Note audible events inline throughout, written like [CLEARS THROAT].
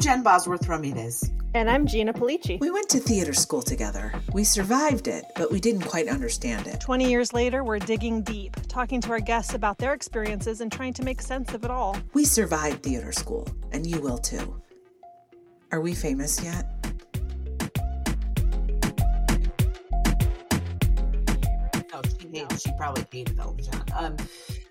I'm Jen Bosworth Ramirez. And I'm Gina Pulice. We went to theater school together. We survived it, but we didn't quite understand it. 20 years later, we're digging deep, talking to our guests about their experiences and trying to make sense of it all. We survived theater school, and you will too. Are we famous yet? Oh, she hated, she probably hated Elton John. Um,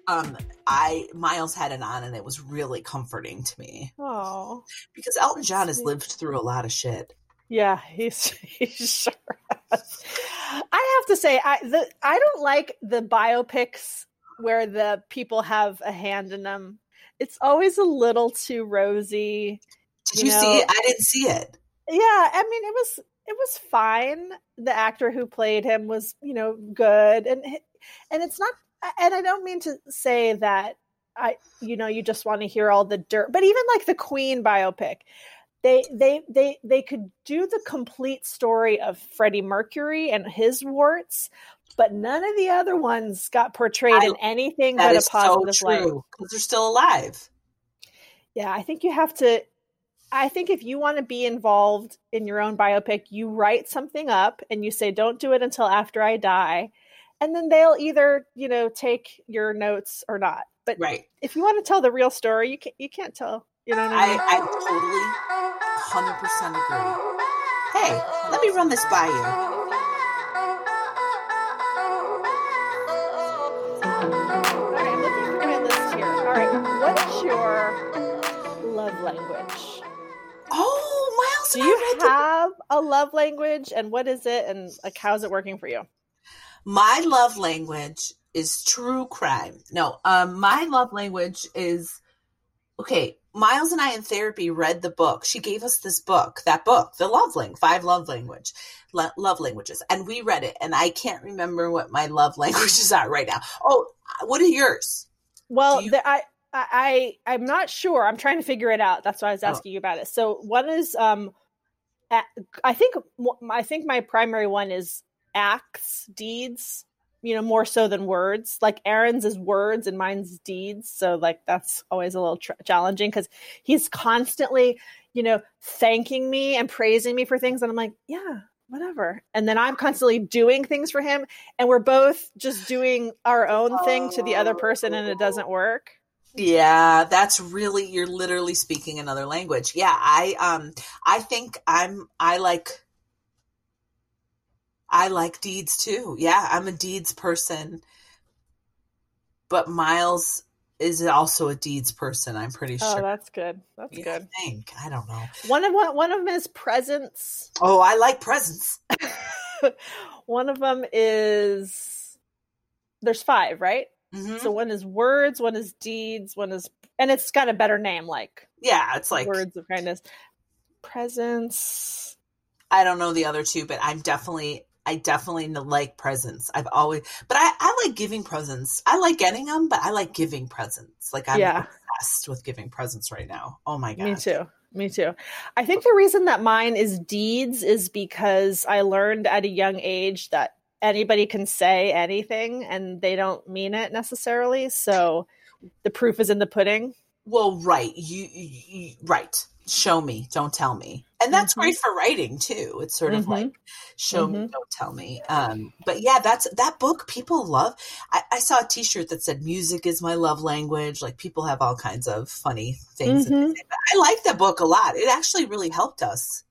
um, I Miles had it on, and it was really comforting to me. Oh, because Elton John has lived through a lot of shit. Yeah, he's [LAUGHS] he sure has. I have to say, I the I don't like the biopics where the people have a hand in them. It's always a little too rosy. Did you, you know? see it? I didn't see it. Yeah, I mean, it was it was fine. The actor who played him was, you know, good, and and it's not. And I don't mean to say that I, you know, you just want to hear all the dirt, but even like the Queen biopic, they they they they could do the complete story of Freddie Mercury and his warts, but none of the other ones got portrayed I, in anything but a positive so light because they're still alive. Yeah, I think you have to I think if you want to be involved in your own biopic, you write something up and you say, don't do it until after I die. And then they'll either, you know, take your notes or not. But right. if you want to tell the real story, you can't, you can't tell. You know I, mean? I, I totally 100% agree. Hey, let me run this by you. All right, I'm looking through my list here. All right, what's your love language? Oh, Miles, do you have the- a love language, and what is it, and like how's it working for you? My love language is true crime. No, um, my love language is okay. Miles and I in therapy read the book. She gave us this book, that book, the love language, five love language, love languages, and we read it. And I can't remember what my love [LAUGHS] languages are right now. Oh, what are yours? Well, you- the, I I I'm not sure. I'm trying to figure it out. That's why I was oh. asking oh. you about it. So one is um, I think I think my primary one is acts, deeds. You know, more so than words. Like Aaron's is words and mine's deeds. So like that's always a little tr- challenging because he's constantly, you know, thanking me and praising me for things, and I'm like, yeah, whatever. And then I'm constantly doing things for him, and we're both just doing our own thing to the other person, and it doesn't work. Yeah, that's really you're literally speaking another language. Yeah, I um I think I'm I like I like deeds too. Yeah, I'm a deeds person. But Miles is also a deeds person, I'm pretty oh, sure. Oh, that's good. That's yeah, good. I think. I don't know. One of one of them is presents. Oh, I like presents. [LAUGHS] one of them is there's five, right? Mm-hmm. So one is words, one is deeds, one is, and it's got a better name, like yeah, it's like words of kindness, presence. I don't know the other two, but I'm definitely I definitely like presents. I've always, but I, I like giving presents. I like getting them, but I like giving presents. Like I'm yeah. obsessed with giving presents right now. Oh my god, me too. Me too. I think the reason that mine is deeds is because I learned at a young age that anybody can say anything and they don't mean it necessarily. So the proof is in the pudding. Well, right. You, you right. Show me, don't tell me. And that's mm-hmm. great for writing too. It's sort of mm-hmm. like show mm-hmm. me, don't tell me. Um, but yeah, that's that book people love. I, I, saw a t-shirt that said music is my love language. Like people have all kinds of funny things. Mm-hmm. I like that book a lot. It actually really helped us.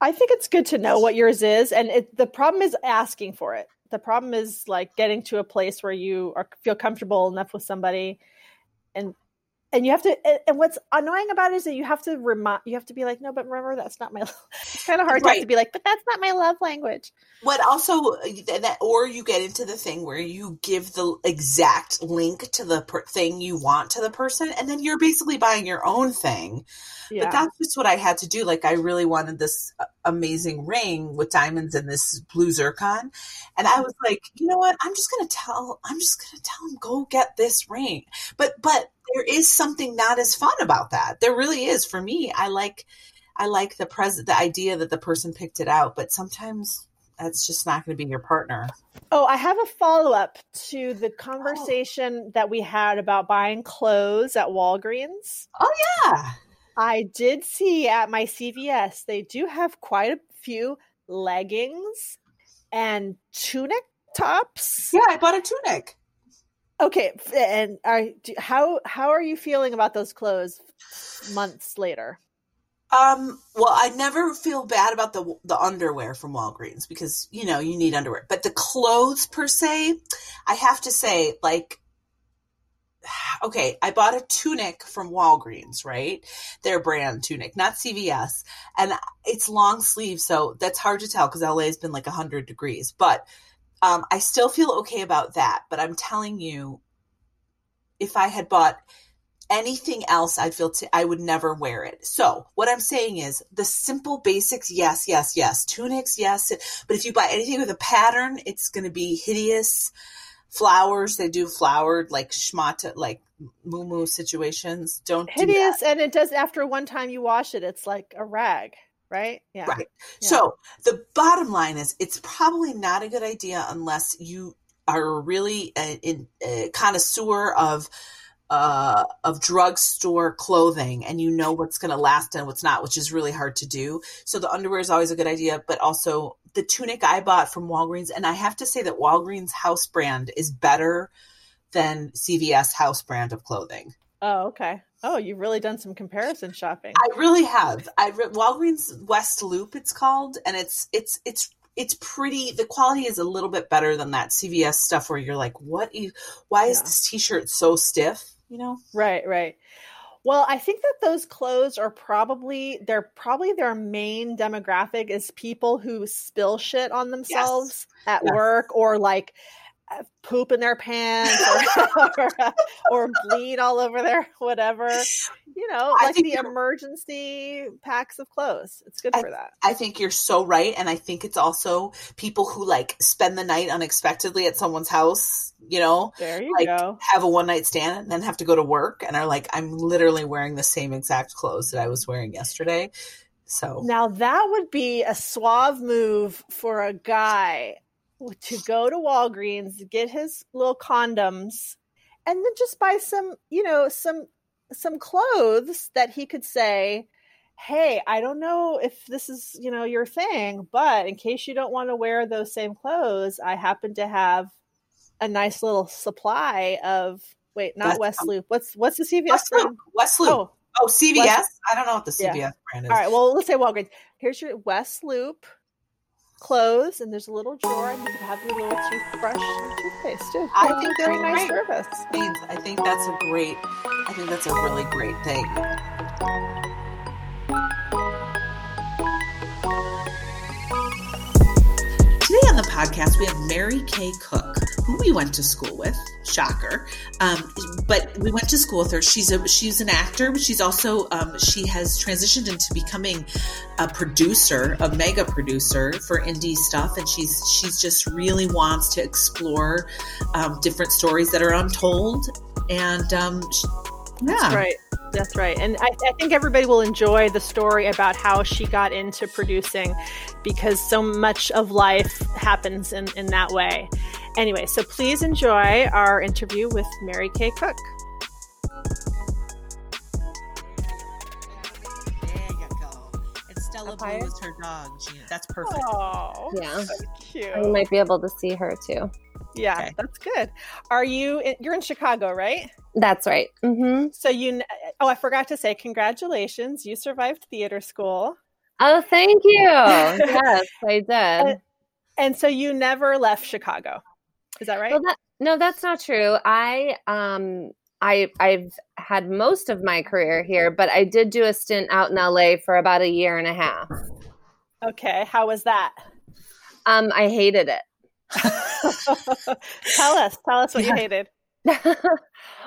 I think it's good to know what yours is, and it, the problem is asking for it. The problem is like getting to a place where you are feel comfortable enough with somebody, and and you have to and what's annoying about it is that you have to remind you have to be like no but remember that's not my [LAUGHS] it's kind of hard right. to, to be like but that's not my love language. What also that or you get into the thing where you give the exact link to the per- thing you want to the person and then you're basically buying your own thing. Yeah. but that's just what i had to do like i really wanted this uh, amazing ring with diamonds and this blue zircon and i was like you know what? I'm just gonna tell i'm just gonna tell him go get this ring. But but there is something not as fun about that. There really is. For me, I like I like the present the idea that the person picked it out, but sometimes that's just not going to be your partner. Oh, I have a follow up to the oh. conversation oh. that we had about buying clothes at Walgreens. Oh yeah. I did see at my CVS they do have quite a few leggings and tunic tops. Yeah, I bought a tunic. Okay, and are how how are you feeling about those clothes months later? Um, well, I never feel bad about the the underwear from Walgreens because you know you need underwear, but the clothes per se, I have to say, like, [SIGHS] okay, I bought a tunic from Walgreens, right? Their brand tunic, not CVS, and it's long sleeve, so that's hard to tell because LA has been like hundred degrees, but um, I still feel okay about that. But I'm telling you, if I had bought anything else I'd feel t- I would never wear it. So what I'm saying is the simple basics, yes, yes, yes. Tunics, yes. But if you buy anything with a pattern, it's going to be hideous. Flowers, they do flowered like schmata, like moo situations. Don't hideous, do and it does after one time you wash it, it's like a rag right? Yeah. Right. Yeah. So the bottom line is it's probably not a good idea unless you are really a, a, a connoisseur of uh, of drugstore clothing and you know what's going to last and what's not, which is really hard to do. So the underwear is always a good idea, but also the tunic I bought from Walgreens, and I have to say that Walgreens house brand is better than CVS house brand of clothing. Oh, okay. Oh, you've really done some comparison shopping. I really have. I re- Walgreens West Loop, it's called, and it's it's it's it's pretty. The quality is a little bit better than that CVS stuff where you're like, what? You, why is yeah. this T-shirt so stiff? you know? Right, right. Well, I think that those clothes are probably they're probably their main demographic is people who spill shit on themselves yes. at yes. work or like poop in their pants or, or, [LAUGHS] or, bleed all over their whatever. You know like the emergency packs of clothes. It's good I, for that. I think you're so right and i think it's also people who like spend the night unexpectedly at someone's house you know there you like go. have a one night stand and then have to go to work and are like i'm literally wearing the same exact clothes that i was wearing yesterday. So now that would be a suave move for a guy to go to Walgreens, get his little condoms, and then just buy some, you know, some some clothes that he could say, "Hey, I don't know if this is, you know, your thing, but in case you don't want to wear those same clothes, I happen to have a nice little supply of wait, not West Loop. What's what's the CVS West brand? West Loop. Oh, oh CVS. West, I don't know what the CVS yeah. brand is. All right, well, let's say Walgreens. Here's your West Loop clothes, and there's a little drawer, and you can have your little toothbrush and toothpaste too. I think very nice great. service. I think that's a great. I think that's a really great thing. Podcast, we have Mary Kay Cook, who we went to school with. Shocker, um, but we went to school with her. She's a she's an actor, but she's also um, she has transitioned into becoming a producer, a mega producer for indie stuff, and she's she's just really wants to explore um, different stories that are untold. And um, yeah, That's right. That's right. And I, I, think everybody will enjoy the story about how she got into producing because so much of life happens in, in that way. Anyway, so please enjoy our interview with Mary Kay Cook. Stella Blue is her dog. She, that's perfect. Oh, yeah. So cute. You might be able to see her too. Yeah, okay. that's good. Are you? You're in Chicago, right? That's right. Mm-hmm. So you. Oh, I forgot to say, congratulations! You survived theater school. Oh, thank you. [LAUGHS] yes, I did. And, and, so you never left Chicago. Is that right? Well, that, no, that's not true. I um I I've had most of my career here, but I did do a stint out in LA for about a year and a half. Okay, how was that? Um, I hated it. [LAUGHS] tell us, tell us what yeah. you hated. [LAUGHS]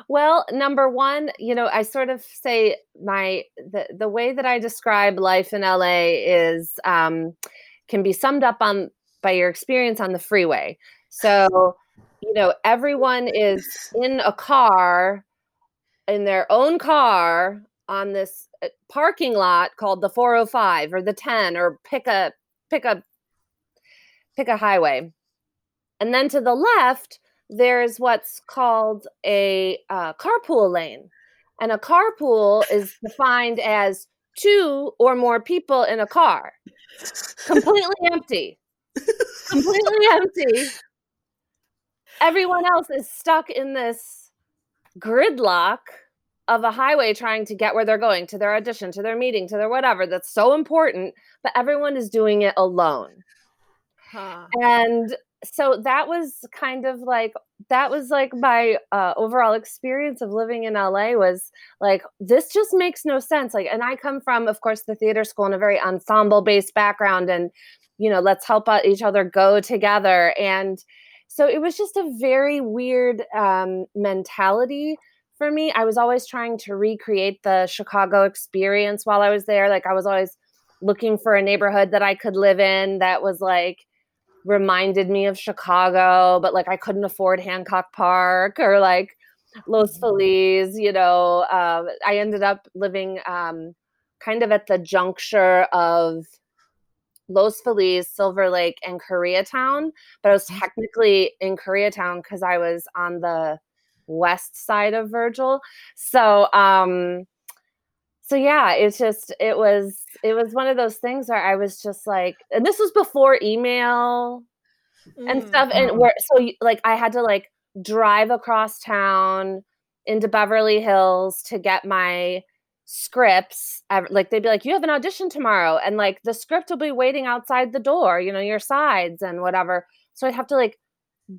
well, number one, you know, I sort of say my the the way that I describe life in LA is um, can be summed up on by your experience on the freeway. So, you know, everyone is in a car, in their own car on this uh, parking lot called the 405 or the 10 or pick a pick a pick a highway and then to the left, there's what's called a uh, carpool lane. And a carpool is defined as two or more people in a car, completely empty. completely empty. Everyone else is stuck in this gridlock of a highway trying to get where they're going to their audition, to their meeting, to their whatever. That's so important, but everyone is doing it alone. Huh. And so that was kind of like that was like my uh, overall experience of living in LA was like this just makes no sense like and I come from of course the theater school in a very ensemble based background and you know let's help each other go together and so it was just a very weird um, mentality for me. I was always trying to recreate the Chicago experience while I was there like I was always looking for a neighborhood that I could live in that was like reminded me of Chicago, but like I couldn't afford Hancock Park or like Los mm-hmm. Feliz, you know. Uh, I ended up living um, kind of at the juncture of Los Feliz, Silver Lake, and Koreatown, but I was mm-hmm. technically in Koreatown because I was on the west side of Virgil. So, um, so yeah it's just it was it was one of those things where i was just like and this was before email and mm. stuff and where so like i had to like drive across town into beverly hills to get my scripts like they'd be like you have an audition tomorrow and like the script will be waiting outside the door you know your sides and whatever so i'd have to like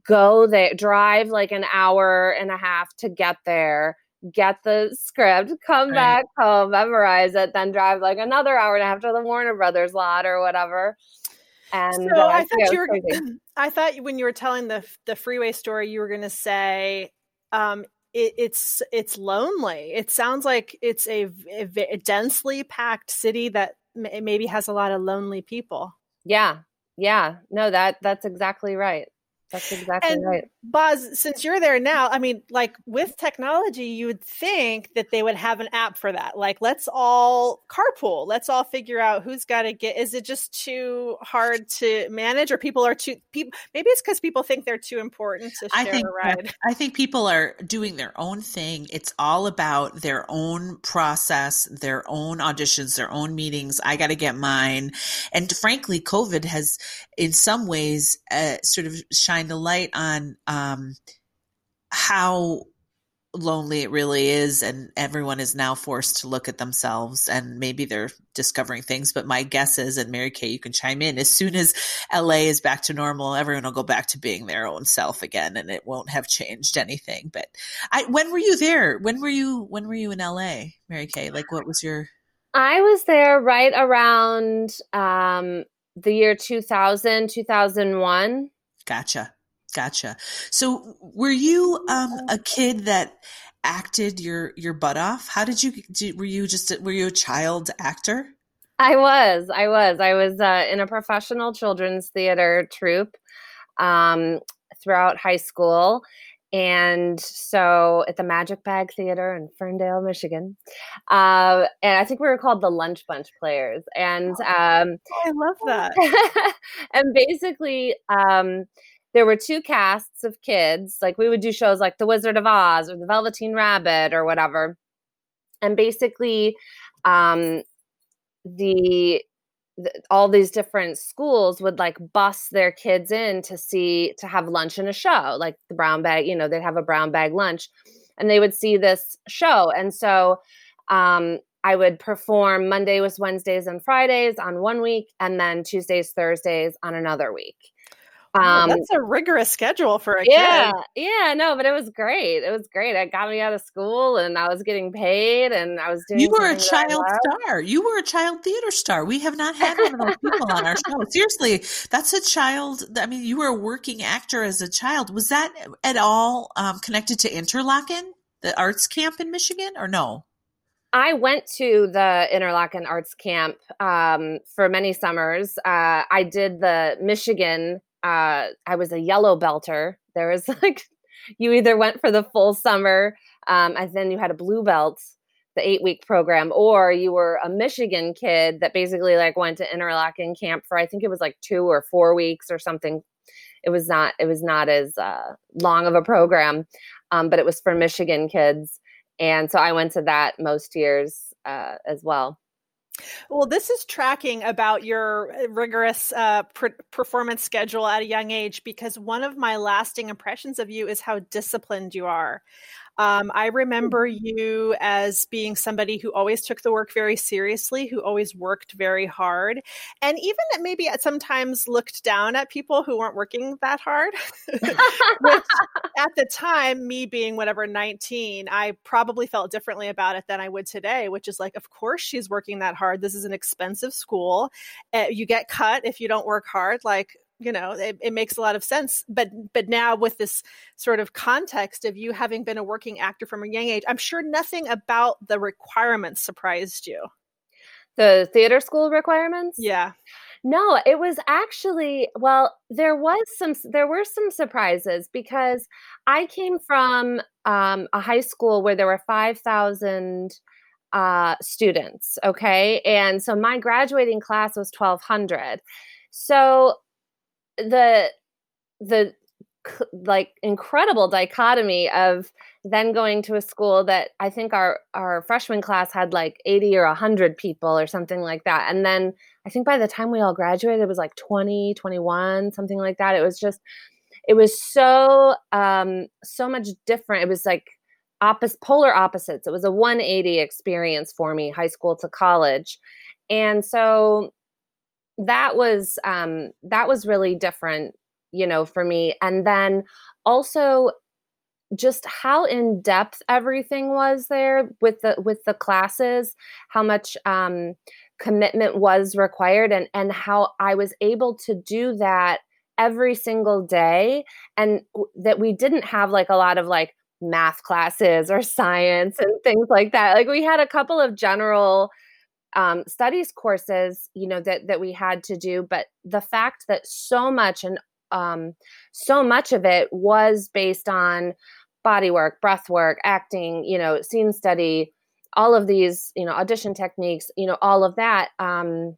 go there drive like an hour and a half to get there get the script, come right. back home, memorize it, then drive like another hour and a half to the Warner Brothers lot or whatever. And so uh, I thought you were. [CLEARS THROAT] I thought when you were telling the the freeway story, you were going to say um, it, it's it's lonely. It sounds like it's a, a, a densely packed city that m- maybe has a lot of lonely people. Yeah, yeah. No, that that's exactly right. That's exactly and right. Boz, since you're there now, I mean, like with technology, you would think that they would have an app for that. Like, let's all carpool. Let's all figure out who's got to get. Is it just too hard to manage, or people are too people? Maybe it's because people think they're too important to share I think, a ride. I think people are doing their own thing. It's all about their own process, their own auditions, their own meetings. I got to get mine, and frankly, COVID has, in some ways, uh, sort of shined a light on um, how lonely it really is and everyone is now forced to look at themselves and maybe they're discovering things but my guess is and mary kay you can chime in as soon as la is back to normal everyone will go back to being their own self again and it won't have changed anything but i when were you there? When were you when were you in la mary kay? Like what was your i was there right around um the year 2000 2001 gotcha Gotcha. So were you um, a kid that acted your your butt off? How did you were you just were you a child actor? I was. I was. I was uh, in a professional children's theater troupe um, throughout high school. And so at the Magic Bag Theater in Ferndale, Michigan. Uh, and I think we were called the Lunch Bunch Players. And um, oh, I love that. [LAUGHS] and basically, um, there were two casts of kids. Like we would do shows like The Wizard of Oz or The Velveteen Rabbit or whatever. And basically, um, the, all these different schools would like bus their kids in to see to have lunch in a show, like the brown bag. You know, they'd have a brown bag lunch, and they would see this show. And so, um, I would perform Monday was Wednesdays and Fridays on one week, and then Tuesdays, Thursdays on another week. Um, that's a rigorous schedule for a yeah, kid. Yeah, yeah, no, but it was great. It was great. It got me out of school and I was getting paid and I was doing You were a child star. You were a child theater star. We have not had one of those people on our show. [LAUGHS] Seriously, that's a child. I mean, you were a working actor as a child. Was that at all um, connected to Interlochen, the arts camp in Michigan, or no? I went to the Interlochen Arts Camp um, for many summers. Uh, I did the Michigan uh, I was a yellow belter. There was [LAUGHS] like, you either went for the full summer um, and then you had a blue belt, the eight week program, or you were a Michigan kid that basically like went to Interlochen camp for, I think it was like two or four weeks or something. It was not, it was not as uh, long of a program, um, but it was for Michigan kids. and so I went to that most years uh, as well. Well, this is tracking about your uh, rigorous uh, performance schedule at a young age because one of my lasting impressions of you is how disciplined you are. Um, I remember you as being somebody who always took the work very seriously, who always worked very hard, and even maybe at sometimes looked down at people who weren't working that hard. [LAUGHS] Which, at the time, me being whatever 19, I probably felt differently about it than I would today, which is like, of course, she's working that hard. This is an expensive school. Uh, you get cut if you don't work hard. Like, you know it, it, makes a lot of sense but but now with this sort of context of you having been a working actor from a young age i'm sure nothing about the requirements surprised you. The theater school requirements? Yeah. No it was actually well there was some there were some surprises because i came from um, a high school where there were 5000 uh, students okay? And so my graduating class was 1200 so the the like incredible dichotomy of then going to a school that I think our our freshman class had like 80 or 100 people or something like that. And then I think by the time we all graduated it was like 20, 21, something like that. It was just it was so um so much different. It was like opposite polar opposites. It was a 180 experience for me, high school to college. And so that was um that was really different you know for me. And then also just how in depth everything was there with the with the classes how much um commitment was required and and how I was able to do that every single day and that we didn't have like a lot of like math classes or [LAUGHS] science and things like that. Like we had a couple of general um, studies courses, you know, that that we had to do. But the fact that so much and um, so much of it was based on body work, breath work, acting, you know, scene study, all of these, you know, audition techniques, you know, all of that. Um,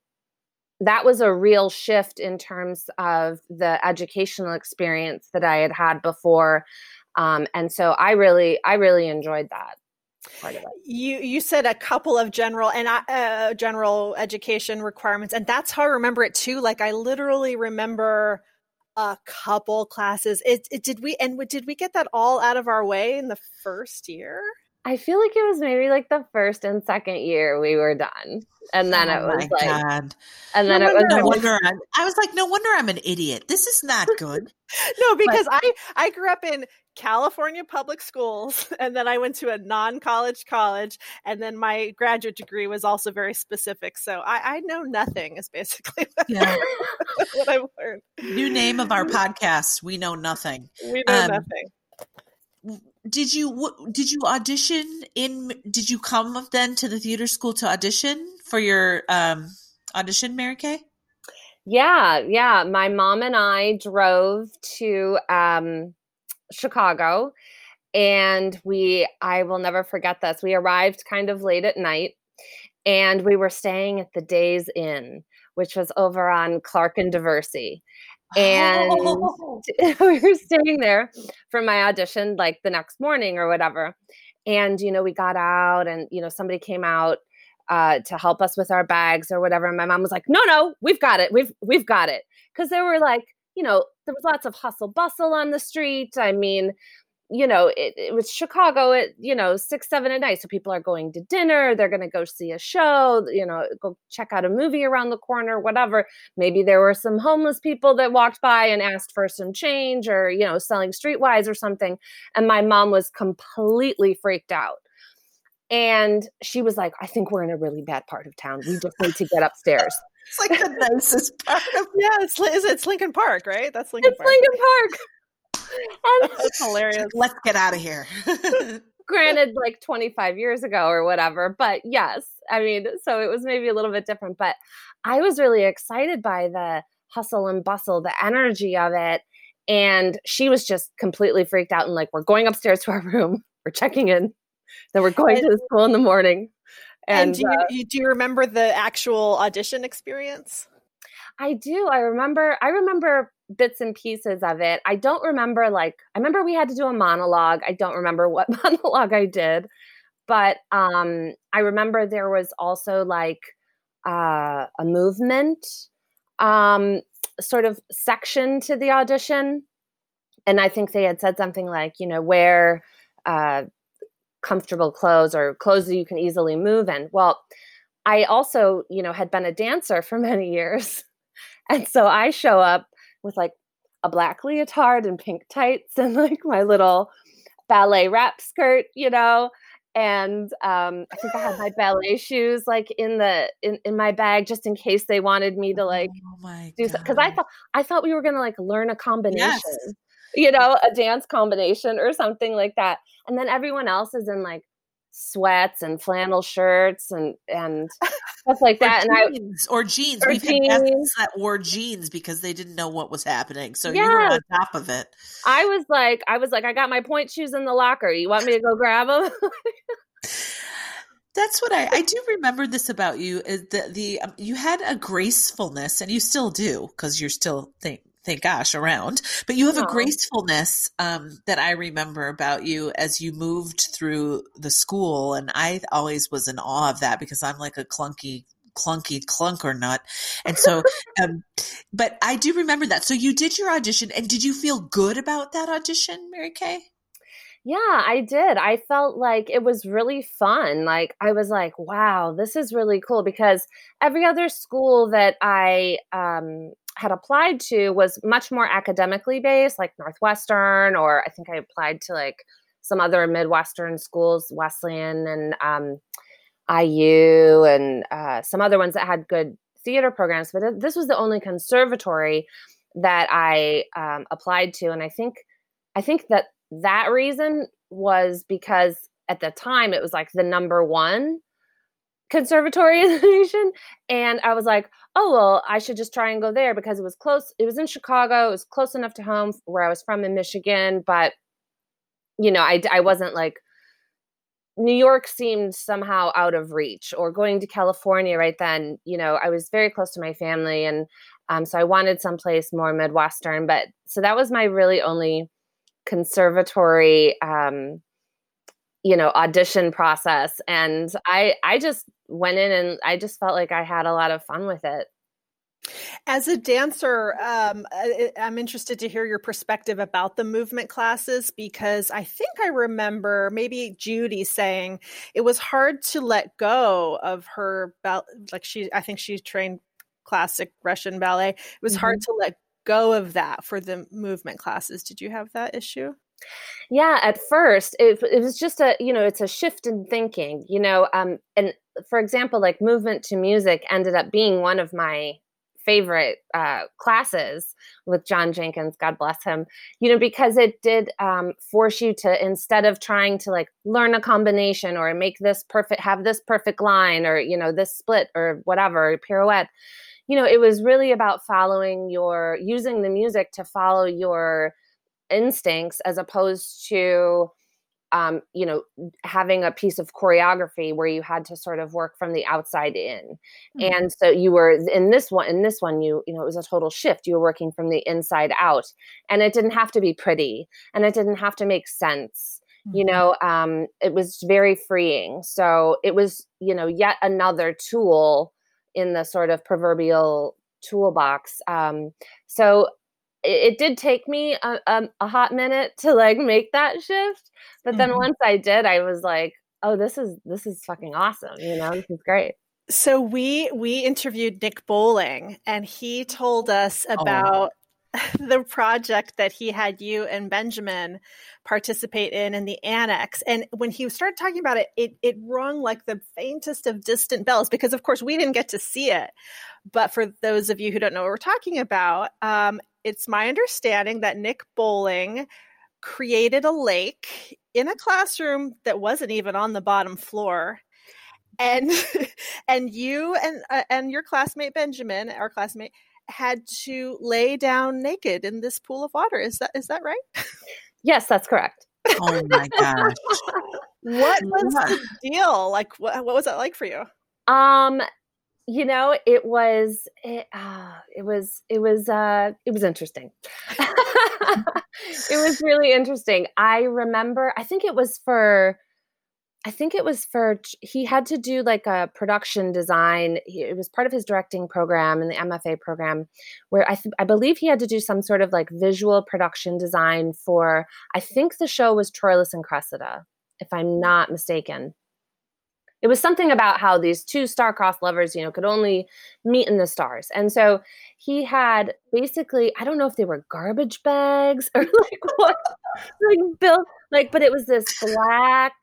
that was a real shift in terms of the educational experience that I had had before. Um, and so I really, I really enjoyed that part of it. You you said a couple of general and uh, general education requirements, and that's how I remember it too. Like I literally remember a couple classes. It, it did we and did we get that all out of our way in the first year? I feel like it was maybe like the first and second year we were done. And then oh it was like God. and then no it was no wonder I'm, I was like, no wonder I'm an idiot. This is not [LAUGHS] good. no, because but, I I grew up in California public schools [LAUGHS] and then I went to a non-college college and then my graduate degree was also very specific. So I, I know nothing is basically what, [LAUGHS] yeah. what I've learned. New name of our podcast, We Know Nothing. We know um, nothing did you did you audition in did you come then to the theater school to audition for your um audition mary kay? Yeah yeah. My mom and i drove to um chicago and we i will never forget this. We arrived kind of late at night and we were staying at the days inn which was over on clark and diversey and oh. [LAUGHS] [LAUGHS] we were staying there for my audition like the next morning or whatever. And you know we got out and you know somebody came out uh, to help us with our bags or whatever. And my mom was like no no we've got it. We've we've got it. Because there were like you know there was lots of hustle bustle on the street. I mean you know, it, it, was Chicago at, you know, six, seven at night. So people are going to dinner, they're going to go see a show, you know, go check out a movie around the corner, whatever. Maybe there were some homeless people that walked by and asked for some change or, you know, selling streetwise or something. And my mom was completely freaked out. And she was like, I think we're in a really bad part of town. We just need to get upstairs. [LAUGHS] it's like the nicest part of [LAUGHS] Yeah, it's, it's Lincoln Park, right? That's Lincoln it's Park. Lincoln Park. That's [LAUGHS] hilarious. Let's get out of here. [LAUGHS] Granted, like 25 years ago or whatever, but yes, I mean, so it was maybe a little bit different, but I was really excited by the hustle and bustle, the energy of it. And she was just completely freaked out and like, we're going upstairs to our room, [LAUGHS] we're checking in, then we're going and, to the school in the morning. And, and do, you, uh, do you remember the actual audition experience? I do. I remember I remember bits and pieces of it. I don't remember like I remember we had to do a monologue. I don't remember what [LAUGHS] monologue I did. but um, I remember there was also like uh, a movement um, sort of section to the audition. And I think they had said something like, you know, wear uh, comfortable clothes or clothes that you can easily move in. Well, I also, you know, had been a dancer for [LAUGHS] many years. And so I show up with like a black leotard and pink tights [LAUGHS] and like my little ballet wrap skirt, you know, and um, I think I had my [GASPS] ballet shoes like in the in, in my bag just in case they wanted me to like oh do because I thought I thought we were gonna like learn a combination, yes. you know, a dance combination or something like that, and then everyone else is in like sweats and flannel shirts and and stuff like that. and jeans, I or jeans. Or We've jeans. had guests that wore jeans because they didn't know what was happening. So you were on top of it. I was like, I was like, I got my point shoes in the locker. You want me to go grab them? [LAUGHS] That's what I I do remember this about you is the the um, you had a gracefulness and you still do because you're still think thank gosh, around. But you have a gracefulness um, that I remember about you as you moved through the school, and I always was in awe of that because I'm like a clunky clunky clunker nut. And so, [LAUGHS] um, but I do remember that. So you did your audition, and did you feel good about that audition, Mary Kay? Yeah, I did. I felt like it was really fun. Like I was like, wow, this is really cool because every other school that I um, had applied to was much more academically based, like Northwestern, or I think I applied to like some other Midwestern schools, Wesleyan and um, IU, and uh, some other ones that had good theater programs. But this was the only conservatory that I um, applied to, and I think I think that that reason was because at the time it was like the number one conservatory [LAUGHS] in the nation. And I was like, oh, well, I should just try and go there because it was close. It was in Chicago. It was close enough to home where I was from in Michigan. But, you know, I, I wasn't like, New York seemed somehow out of reach or going to California right then. You know, I was very close to my family. And um, so I wanted someplace more Midwestern. But so that was my really only conservatory um, you know audition process and i i just went in and i just felt like i had a lot of fun with it. As a dancer um, i'm interested to hear your perspective about the movement classes because i think i remember maybe judy saying it was hard to let go of her like she i think she trained classic russian ballet. It was mm-hmm. hard to let go of that for the movement classes. Did you have that issue yeah, at first it, it was just a you know it's a shift in thinking, you know, um, and for example, like movement to music ended up being one of my favorite uh, classes with John Jenkins, God bless him, you know, because it did um, force you to instead of trying to like learn a combination or make this perfect, have this perfect line or you know this split or whatever pirouette, you know, it was really about following your using the music to follow your instincts as opposed to um, you know, having a piece of choreography where you had to sort of work from the outside in. Mm-hmm. And so you were in this one, in this one, you, you know, it was a total shift. You were working from the inside out and it didn't have to be pretty and it didn't have to make sense. Mm-hmm. You know, um, it was very freeing. So it was, you know, yet another tool in the sort of proverbial toolbox. Um, so it, it did take me a, a, a, hot minute to like make that shift but then mm-hmm. once i did i was like oh this is this is fucking awesome you know this is great so we we interviewed nick bowling and he told us oh. about. [LAUGHS] the project that he had you and benjamin participate in in the annex. And when he started talking about it it it rung like the faintest of distant bells because of course we didn't get to see it. But for those of you who don't know what we're talking about um, it's my understanding that Nick Bowling created a lake in a classroom that wasn't even on the bottom floor. And [LAUGHS] and you and uh, and your classmate Benjamin our classmate had to lay down naked in this pool of water. Is that is that right? Yes that's correct. Oh my gosh. What was the deal? Like what, what was that like for you? Um you know it was it, uh, it was it was uh it was interesting. [LAUGHS] It was really interesting. I remember i think it was for I think it was for he had to do like a production design. It was part of his directing program and the MFA program, where I th- I believe he had to do some sort of like visual production design for. I think the show was Troilus and Cressida, if I'm not mistaken. It was something about how these two star-crossed lovers, you know, could only meet in the stars, and so he had basically I don't know if they were garbage bags [LAUGHS] or like what, like built like, but it was this black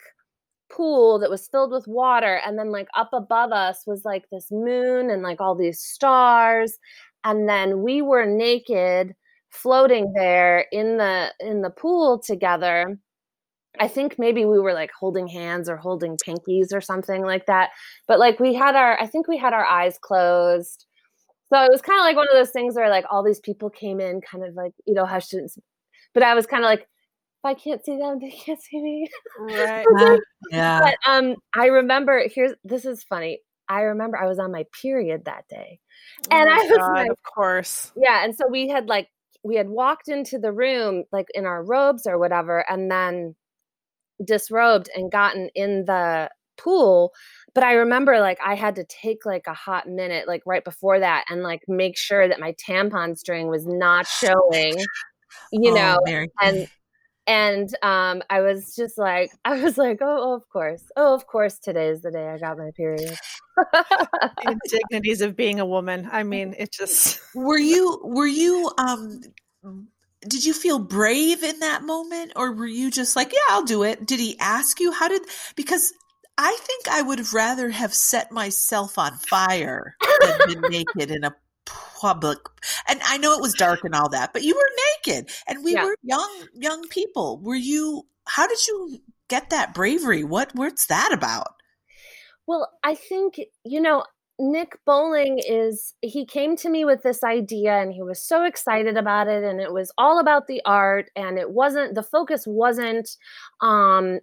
pool that was filled with water and then like up above us was like this moon and like all these stars and then we were naked floating there in the in the pool together. I think maybe we were like holding hands or holding pinkies or something like that but like we had our i think we had our eyes closed. So it was kind of like one of those things where like all these people came in kind of like you know hushed but i was kind of like I can't see them, [LAUGHS] they can't see me. Right. [LAUGHS] yeah. But um, I remember here's this is funny. I remember I was on my period that day, and oh I was God, like, of course, yeah. And so we had like we had walked into the room like in our robes or whatever, and then disrobed and gotten in the pool but i remember like i had to take like a hot minute like right before that and like make sure that my tampon string was not showing [LAUGHS] you Oh, know Mary and and um i was just like [LAUGHS] i was like oh, oh, of course oh of course today is the day i got my period the [LAUGHS] indignities of being a woman. I mean, it just. [LAUGHS] were you were you um did you feel brave in that moment or were you just like yeah i'll do it did he ask you how did because i think i would rather have set myself on fire than been naked in a public and i know it was dark and all that but you were naked and we Yeah. were young young people. Were you how did you get that bravery? What what's that about? Well, I think, you know, Nick Bowling is, he came to me with this idea and he was so excited about it. And it was all about the art. And it wasn't, the focus wasn't um,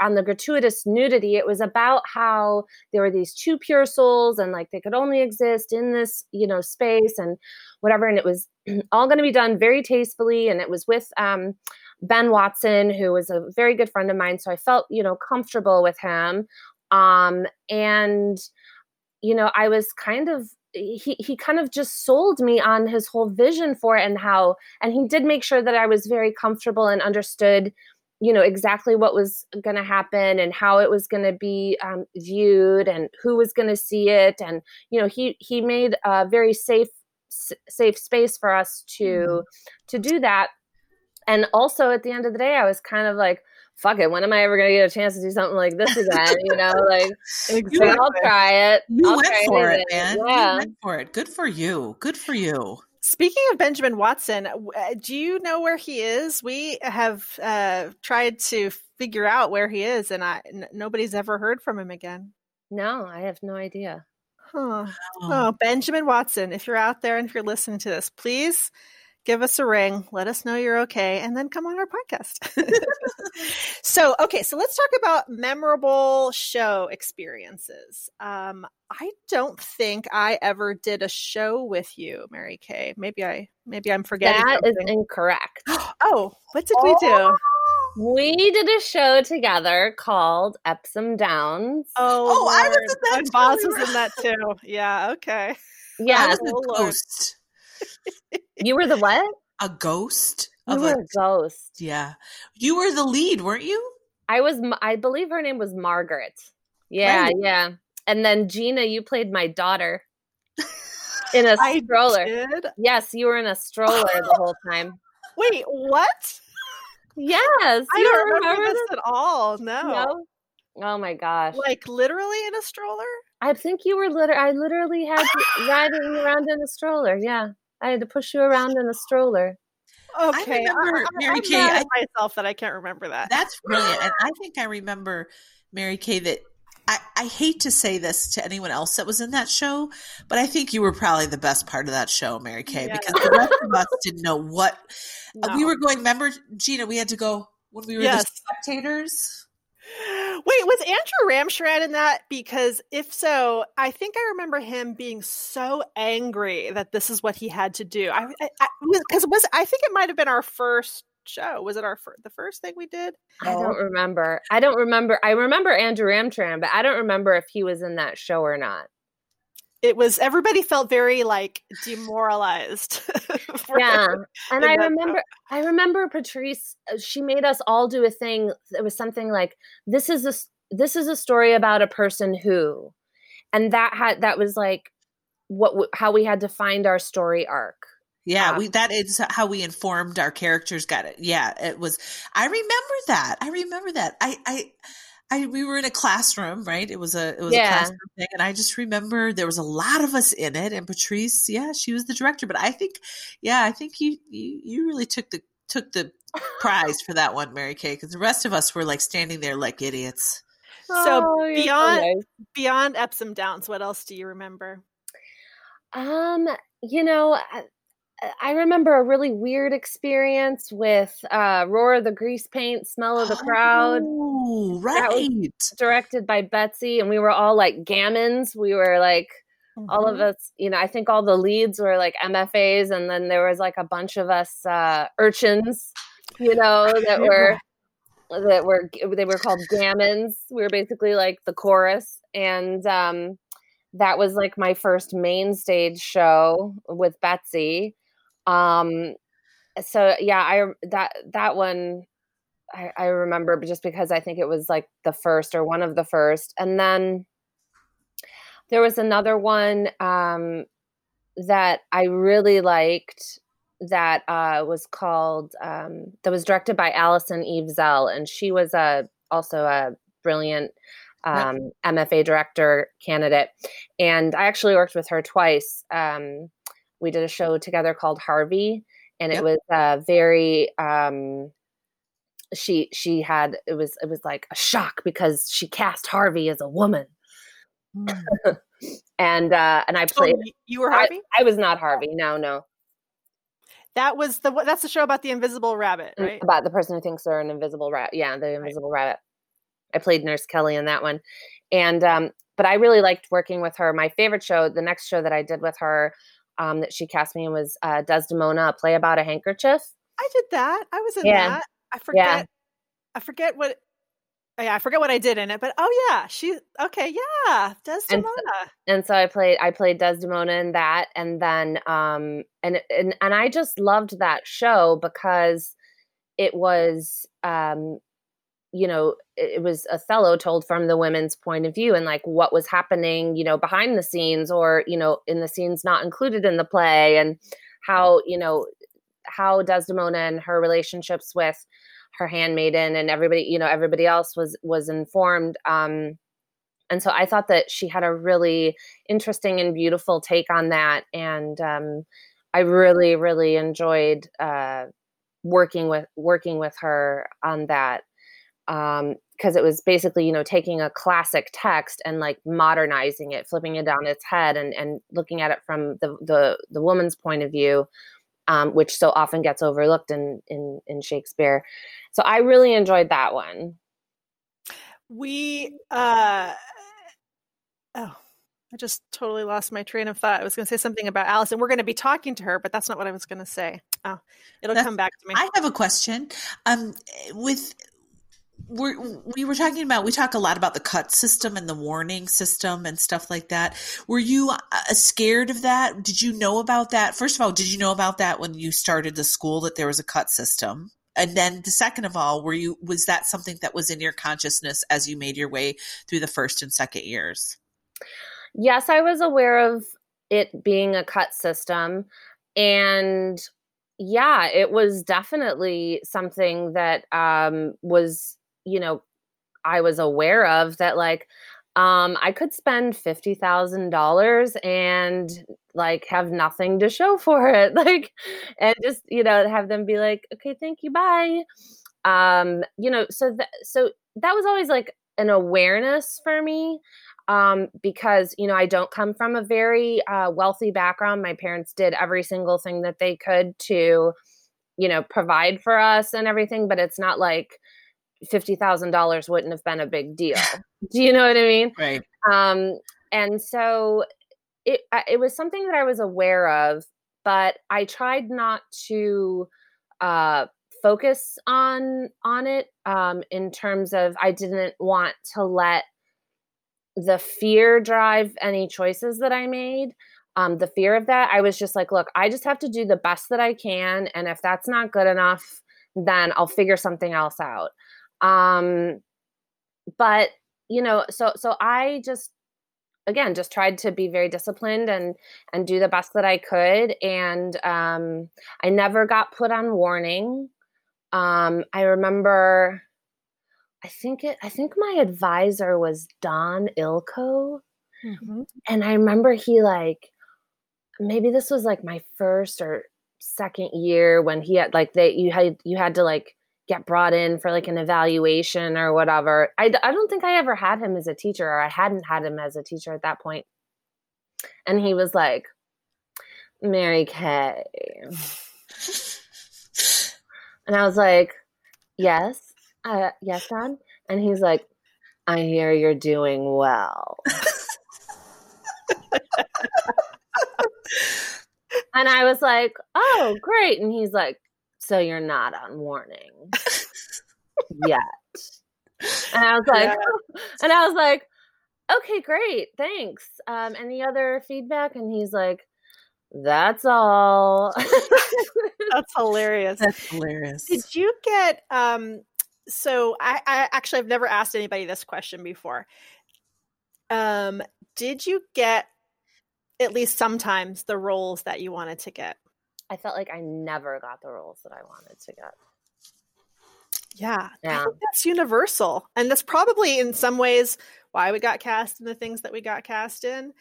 on the gratuitous nudity. It was about how there were these two pure souls and like they could only exist in this, you know, space and whatever. And it was [CLEARS THROAT] all going to be done very tastefully. And it was with, um, Ben Watson, who was a very good friend of mine. So I felt, you know, comfortable with him um and you know i was kind of he he kind of just sold me on his whole vision for it and how and he did make sure that i was very comfortable and understood you know exactly what was going to happen and how it was going to be um, viewed and who was going to see it. And you know he he made a very safe s- safe space for us to to do that. And also at the end of the day i was kind of like fuck it when am i ever going to get a chance to do something like this again you know like [LAUGHS] Exactly. I'll try it. you I'll went try for it anything. man Yeah. you went for it good for you good for you Speaking of Benjamin Watson, uh, do you know where he is? We have uh, tried to figure out where he is, and I, n- nobody's ever heard from him again. No, I have no idea. Huh. Oh, Benjamin Watson, if you're out there and if you're listening to this, please give us a ring. Let us know you're okay, and then come on our podcast. [LAUGHS] so, okay, so let's talk about memorable show experiences. Um, I don't think I ever did a show with you, Mary Kay. Maybe I, maybe I'm forgetting. That is something. incorrect. [GASPS] oh, what did we do? We did a show together called Epsom Downs. Oh, Oh, I was in that My too. boss was in that too. Yeah. Okay. I yeah, was Oh, a Lord. ghost you were the what? a ghost You of were a a ghost. yeah you were the lead weren't you I was. I believe her name was Margaret. Yeah, Right. yeah. And then Gina, you played my daughter [LAUGHS] in a I stroller. did. Yes, you were in a stroller the whole time. [LAUGHS] Wait, what? Yes, I you don't remember, remember this at all. No. No. Oh my gosh. Like literally in a stroller? I think you were liter I literally had you riding around in a stroller. Yeah. I had to push you around in a stroller. Okay. remember, Mary I'm Kay, mad I- myself that I can't remember that. that's brilliant and i think i remember mary kay that I, I hate to say this to anyone else that was in that show, but I think you were probably the best part of that show, Mary Kay, Yes. because the rest of us didn't know what uh, we were going. Remember, Gina, we had to go when we were Yes. the spectators. Wait, was Andrew Ramshrad in that? Because if so, I think I remember him being so angry that this is what he had to do. I because was, was I think it might have been our first show? Was it our fir- the first thing we did? I oh. don't remember. I don't remember. I remember Andrew Amtran, but I don't remember if he was in that show or not. It was everybody felt very like demoralized. [LAUGHS] yeah, [LAUGHS] and I remember. Show. I remember Patrice. Uh, she made us all do a thing. It was something like this is a this is a story about a person who, and that had that was like what how we had to find our story arc yeah, um, we that is how we informed our characters. Got it. Yeah, it was. I remember that. I remember that. I, I, I. We were in a classroom, right? It was a it was yeah. a classroom thing, and I just remember there was a lot of us in it. And Patrice, yeah, she was the director. But I think, yeah, I think you you, you really took the took the prize for that one, Mary Kay, because the rest of us were like standing there like idiots. So oh, beyond so nice. beyond Epsom Downs, what else do you remember? Um, you know, I remember a really weird experience with uh, Roar of the Grease Paint, Smell of the Crowd. Oh, right. directed by Betsy, and we were all like gammons. We were like, mm-hmm. all of mm-hmm. us, you know, I think all the leads were like MFAs, and then there was like a bunch of us uh, urchins, you know, that were that were they were called gammons. We were basically like the chorus, and um, that was like my first main stage show with Betsy um, so yeah, I that that one I, I remember just because I think it was like the first or one of the first, and then there was another one um, that I really liked that uh, was called um, that was directed by Allison Eve Zell, and she was a also a brilliant um, MFA director candidate, and I actually worked with her twice. Um, we did a show together called Harvey, and it yep. was uh, very. Um, she she had it was it was like a shock because she cast Harvey as a woman. Mm. [LAUGHS] and uh and I played oh, you were Harvey? I, I was not Harvey. No, no. That was the that's the show about the invisible rabbit, mm, right? About the person who thinks they're an invisible rabbit. Yeah, the invisible right. rabbit. I played Nurse Kelly in that one. And um but I really liked working with her. My favorite show, the next show that I did with her um, that she cast me in was uh, Desdemona, a play about a handkerchief. I did that. I was in yeah. that. I forget. Yeah. I forget what. Yeah, I forget what I did in it, but oh yeah, she okay, yeah, Desdemona. And so, and so I played I played Desdemona in that, and then um and and and I just loved that show because it was um you know it was othello told from the women's point of view and like what was happening you know behind the scenes or you know in the scenes not included in the play and how you know how desdemona and her relationships with her handmaiden and everybody you know everybody else was was informed um and so i thought that she had a really interesting and beautiful take on that and um i really really enjoyed uh working with working with her on that um because it was basically you know taking a classic text and like modernizing it flipping it on its head and and looking at it from the the, the woman's point of view um, which so often gets overlooked in in in shakespeare so i really enjoyed that one we uh oh I just totally lost my train of thought. I was going to say something about Allison. We're going to be talking to her, but that's not what I was going to say. Oh, it'll that's, come back to me. I have a question. Um, with we're, we were talking about we talk a lot about the cut system and the warning system and stuff like that. Were you uh, scared of that? Did you know about that? First of all did you know about that when you started the school that there was a cut system? And then the second of all were you was that something that was in your consciousness as you made your way through the first and second years? Yes i was aware of it being a cut system. And yeah it was definitely something that um, was you know, I was aware of that like um I could spend $50,000 and like have nothing to show [LAUGHS] for it like and just you know have them be like okay thank you bye. Um you know so that so that was always like an awareness for me um because you know I don't come from a very uh wealthy background. My parents did every single thing that they could to you know provide for us and everything but it's not like $50,000 wouldn't have been a big deal. [LAUGHS] Do you know what I mean? Right. Um, and so it, it was something that I was aware of, but I tried not to uh, focus on on it um, in terms of I didn't want to let the fear drive any choices that I made. Um, the fear of that, I was just like, look, I just have to do the best that I can, and if that's not good enough, then I'll figure something else out. Um, but you know, so so I just again just tried to be very disciplined and and do the best that I could and um I never got put on warning. Um I remember I think it I think my advisor was Don Ilko. Mm-hmm. And I remember he like maybe this was like my first or second year when he had like they you had you had to like get brought in for like an evaluation or whatever. I, I don't think I ever had him as a teacher, or I hadn't had him as a teacher at that point. And he was like, Mary Kay. [LAUGHS] and I was like, Yes, uh, yes, Dad. And he's like, I hear you're doing well. [LAUGHS] and I was like, Oh, great. And he's like, so you're not on warning [LAUGHS] yet. And I was like, yeah. [LAUGHS] and I was like, okay, great, thanks. Um, any other feedback? And he's like, that's all. [LAUGHS] that's hilarious. That's hilarious. Did you get um so I, I actually I've never asked anybody this question before. Um, did you get at least sometimes the roles that you wanted to get? I felt like I never got the roles that I wanted to get. Yeah, yeah. I think that's universal. And that's probably in some ways why we got cast in the things that we got cast in.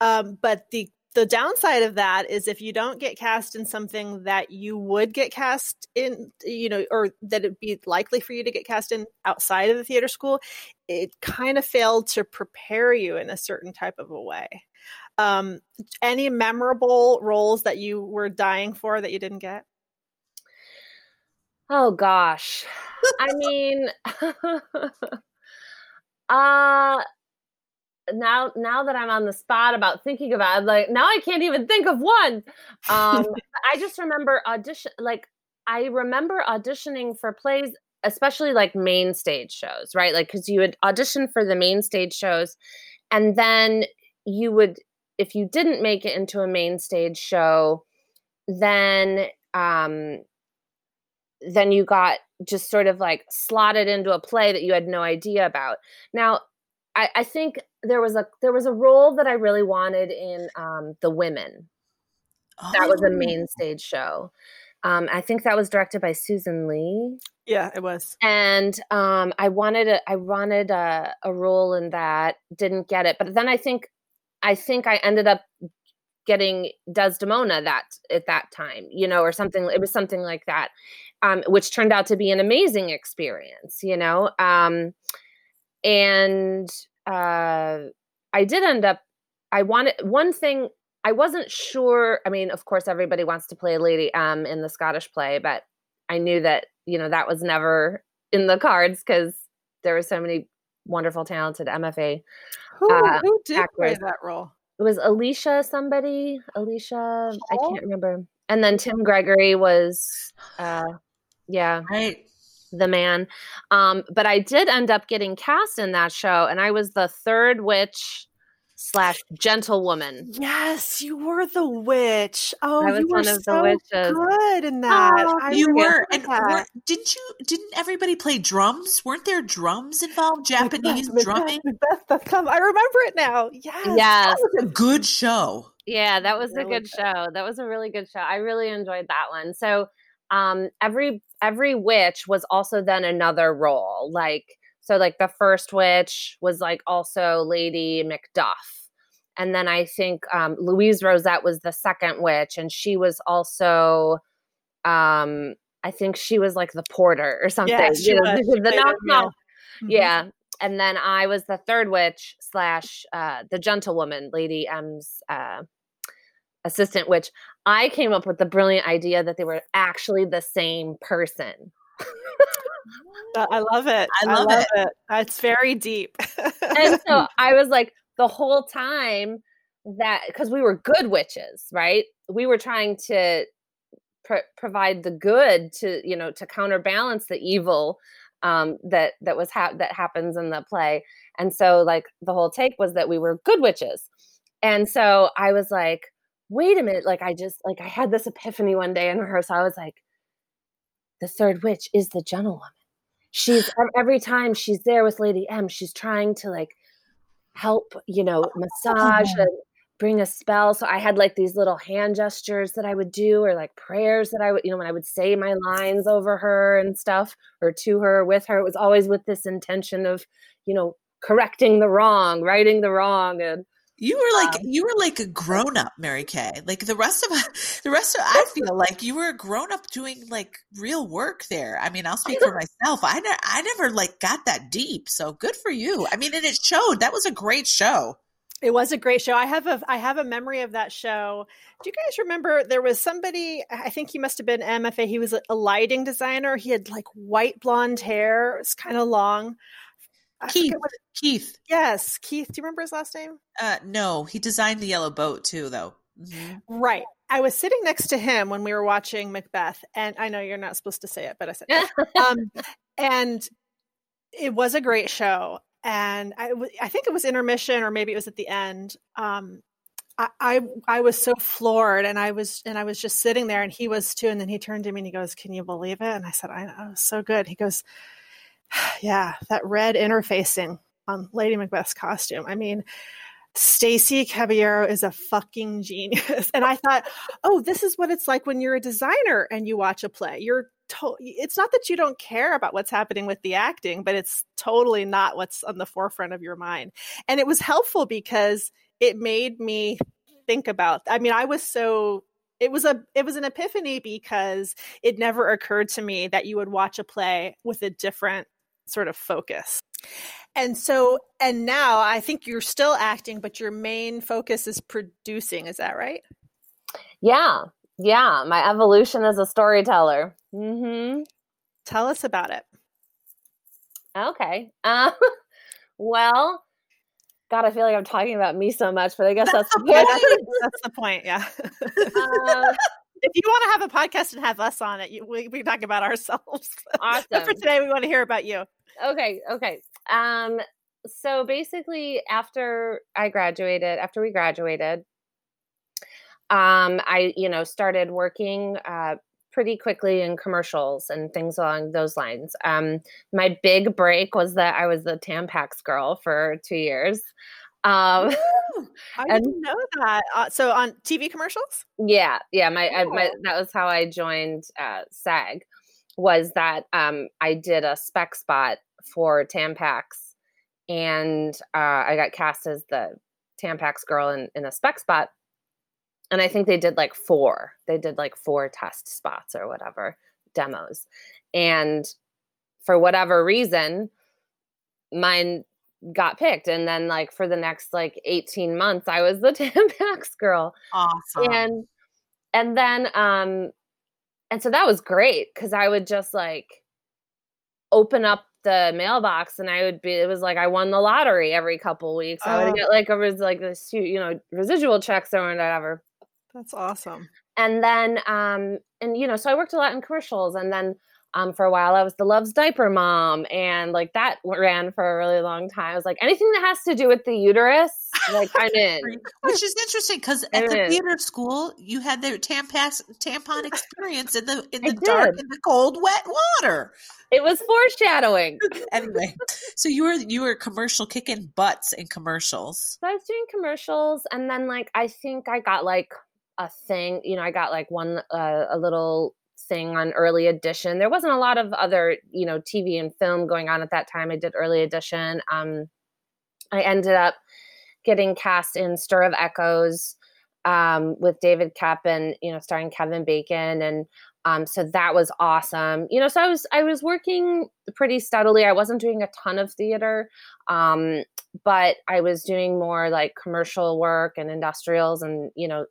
Um, but the the downside of that is if you don't get cast in something that you would get cast in, you know, or that it'd be likely for you to get cast in outside of the theater school, it kind of failed to prepare you in a certain type of a way. Um, any memorable roles that you were dying for that you didn't get? Oh gosh. I [LAUGHS] mean [LAUGHS] uh now now that I'm on the spot about thinking about it, like now I can't even think of one. Um [LAUGHS] I just remember audition like I remember auditioning for plays especially like main stage shows, right? Like cuz you would audition for the main stage shows and then you would if you didn't make it into a main stage show, then um, then you got just sort of like slotted into a play that you had no idea about. Now, I, I think there was a there was a role that I really wanted in um, The Women. Oh. That was a main oh. stage show. Um, I think that was directed by Susan Lee. Yeah, it was. And um, I wanted a I wanted a, a role in that. Didn't get it, but then I think I think I ended up getting Desdemona that at that time, you know, or something. It was something like that, um, which turned out to be an amazing experience, you know. Um, and uh, I did end up. I wanted one thing. I wasn't sure. I mean, of course, everybody wants to play Lady M in the Scottish play, but I knew that you know that was never in the cards because there were so many wonderful, talented MFA who, uh, who did actress. play that role? It was Alicia somebody. Alicia, I can't remember. And then Tim Gregory was uh yeah. Right. The man. Um, but I did end up getting cast in that show, and I was the third witch slash gentlewoman. Yes, you were the witch. Oh, you were so good in that. Oh, you were. And were, didn't you? Didn't everybody play drums? Weren't there drums involved? Japanese Macbeth, drumming. Macbeth, Macbeth, I remember it now. Yes, yes, that was a good show. Yeah, that was really a good, good show. That was a really good show. I really enjoyed that one. So, um, every every witch was also then another role, like so like the first witch was like also Lady Macduff. And then I think um, Louise Rosette was the second witch, and she was also, um, I think she was like the porter or something. Yeah, she you know, was. [LAUGHS] the, knock knock. Mm-hmm. Yeah. And then I was the third witch slash uh, the gentlewoman, Lady M's uh, assistant witch. I came up with the brilliant idea that they were actually the same person. I love it. I love, I love it. it. It's very deep. and so [LAUGHS] I was like, the whole time that because we were good witches, right? We were trying to pr- provide the good to you know to counterbalance the evil um, that that was ha- that happens in the play. And so like the whole take was that we were good witches. And so I was like, wait a minute, like I just like I had this epiphany one day in rehearsal. I was like, the third witch is the gentlewoman. She's um, every time she's there with Lady M, she's trying to like help, you know, oh, massage oh. and bring a spell. So I had like these little hand gestures that I would do, or like prayers that I would, you know, when I would say my lines over her and stuff, or to her, with her, it was always with this intention of, you know, correcting the wrong, righting the wrong, and you were like um, you were like a grown up, Mary Kay. Like the rest of [LAUGHS] the rest of I feel like you were a grown up doing like real work there. I mean, I'll speak for myself. I never I never like got that deep. So good for you. I mean, and it showed. That was a great show. It was a great show. I have a I have a memory of that show. Do you guys remember there was somebody? I think he must have been MFA. He was a lighting designer. He had like white blonde hair. It's kind of long. Keith. Keith. Yes, Keith. Do you remember his last name? Uh, no, he designed the yellow boat too, though. Mm-hmm. Right. I was sitting next to him when we were watching Macbeth, and I know you're not supposed to say it, but I said, [LAUGHS] um, and it was a great show and I, I think it was intermission or maybe it was at the end. Um, I, I, I was so floored and I was and I was just sitting there and he was too. And then he turned to me and he goes, "Can you believe it?" And I said, "I know, so good." He goes, [SIGHS] "Yeah, that red interfacing on Lady Macbeth's costume. I mean." Stacy Caballero is a fucking genius. [LAUGHS] And I thought, oh, this is what it's like when you're a designer and you watch a play. You're to- it's not that you don't care about what's happening with the acting, but it's totally not what's on the forefront of your mind. And it was helpful because it made me think about I mean, I was so it was a it was an epiphany because it never occurred to me that you would watch a play with a different sort of focus. And so and now I think you're still acting but your main focus is producing, is that right? Yeah. Yeah, my evolution as a storyteller. Mm-hmm. Tell us about it. Okay. Um, [LAUGHS] well, God, I feel like I'm talking about me so much, but I guess that's the [LAUGHS] point. that's, the point. Yeah. Uh, [LAUGHS] if you want to have a podcast and have us on it, you, we, we talk about ourselves. Awesome. [LAUGHS] but for today, we want to hear about you. Okay. Okay. Um, so basically, after I graduated, after we graduated, um, I, you know, started working uh, pretty quickly in commercials and things along those lines. Um, my big break was that I was the Tampax girl for two years. Um, [LAUGHS] I and, didn't know that. Uh, so on TV commercials? Yeah, yeah. My, I, my that was how I joined uh, SAG. Was that um, I did a spec spot for Tampax, and uh, I got cast as the Tampax girl in, in a spec spot and I think they did like four. They did like four test spots or whatever demos. And for whatever reason, mine got picked. And then like for the next like 18 months, I was the [LAUGHS] Tampax girl. Awesome. And and then um and so that was great because I would just like open up the mailbox and I would be it was like I won the lottery every couple weeks. I would oh. get like a like this you know residual checks or whatever. That's awesome. And then, um, and you know, so I worked a lot in commercials, and then um, for a while I was the Luvs diaper mom, and like that ran for a really long time. I was like anything that has to do with the uterus, like [LAUGHS] I'm in. Which is interesting because at the theater school you had the tampon tampon experience in the in the dark in the cold wet water. It was foreshadowing. [LAUGHS] anyway, so you were you were commercial kicking butts in commercials. So I was doing commercials, and then like I think I got like a thing. You know, I got like one uh, a little thing on early edition. There wasn't a lot of other, you know, TV and film going on at that time. I did early edition. Um, I ended up getting cast in Stir of Echoes um, with David Koepp and you know, starring Kevin Bacon, and um, so that was awesome. You know, so I was I was working pretty steadily. I wasn't doing a ton of theater, um, but I was doing more like commercial work and industrials, and you know,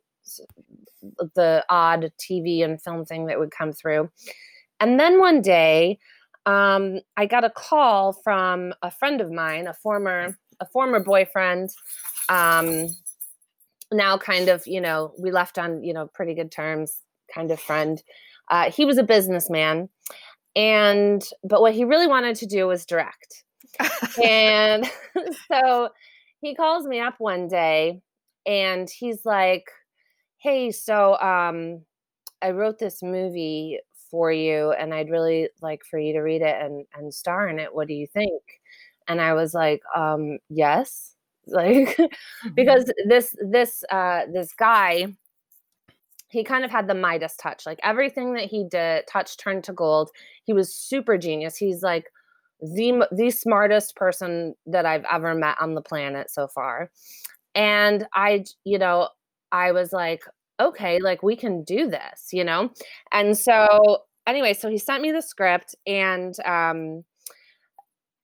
the odd TV and film thing that would come through. And then one day, um, I got a call from a friend of mine, a former a former boyfriend. Um, now, kind of, you know, we left on you know pretty good terms kind of friend. Uh, he was a businessman, and but what he really wanted to do was direct. [LAUGHS] and [LAUGHS] so he calls me up one day, and he's like, "Hey, so um, I wrote this movie for you, and I'd really like for you to read it and and star in it. What do you think?" And I was like, um, "Yes." [LAUGHS] like mm-hmm. because this this uh this guy he kind of had the Midas touch. Like everything that he did, touch turned to gold. He was super genius. He's like the the smartest person that I've ever met on the planet so far. And I, you know, I was like, okay, like we can do this, you know? And so anyway, so he sent me the script and um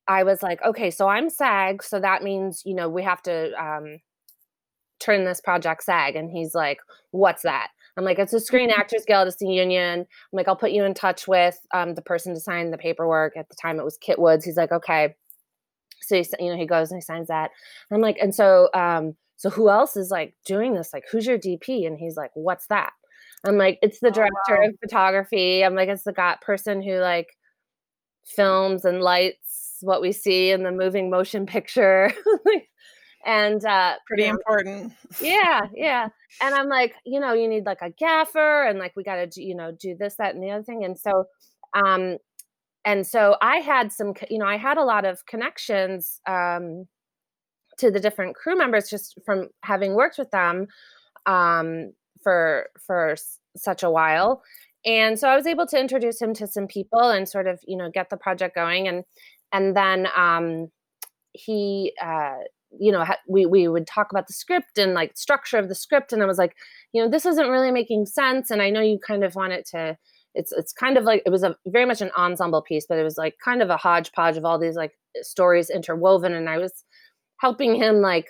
I was like, okay, so I'm SAG, so that means, you know, we have to um, turn this project SAG. And he's like, what's that? I'm like, it's a Screen. [LAUGHS] Actors Guild, it's the union. I'm like, I'll put you in touch with um, the person to sign the paperwork. At the time, it was Kit Woods. He's like, okay. So he, you know, he goes and he signs that. And I'm like, and so, um, so who else is like doing this? Like, who's your DP? And he's like, what's that? I'm like, it's the director oh, wow. of photography. I'm like, it's the got person who like films and lights what we see in the moving motion picture. [LAUGHS] and uh pretty you know, important yeah yeah and i'm like you know you need like a gaffer and like we got to you know do this that and the other thing and so um and so i had some you know i had a lot of connections um to the different crew members just from having worked with them um for for such a while. And so i was able to introduce him to some people and sort of you know get the project going. And and then um, he uh, you know we we would talk about the script and like structure of the script. And i was like you know this isn't really making sense. And i know you kind of want it to it's it's kind of like it was a very much an ensemble piece but it was like kind of a hodgepodge of all these like stories interwoven. And i was helping him like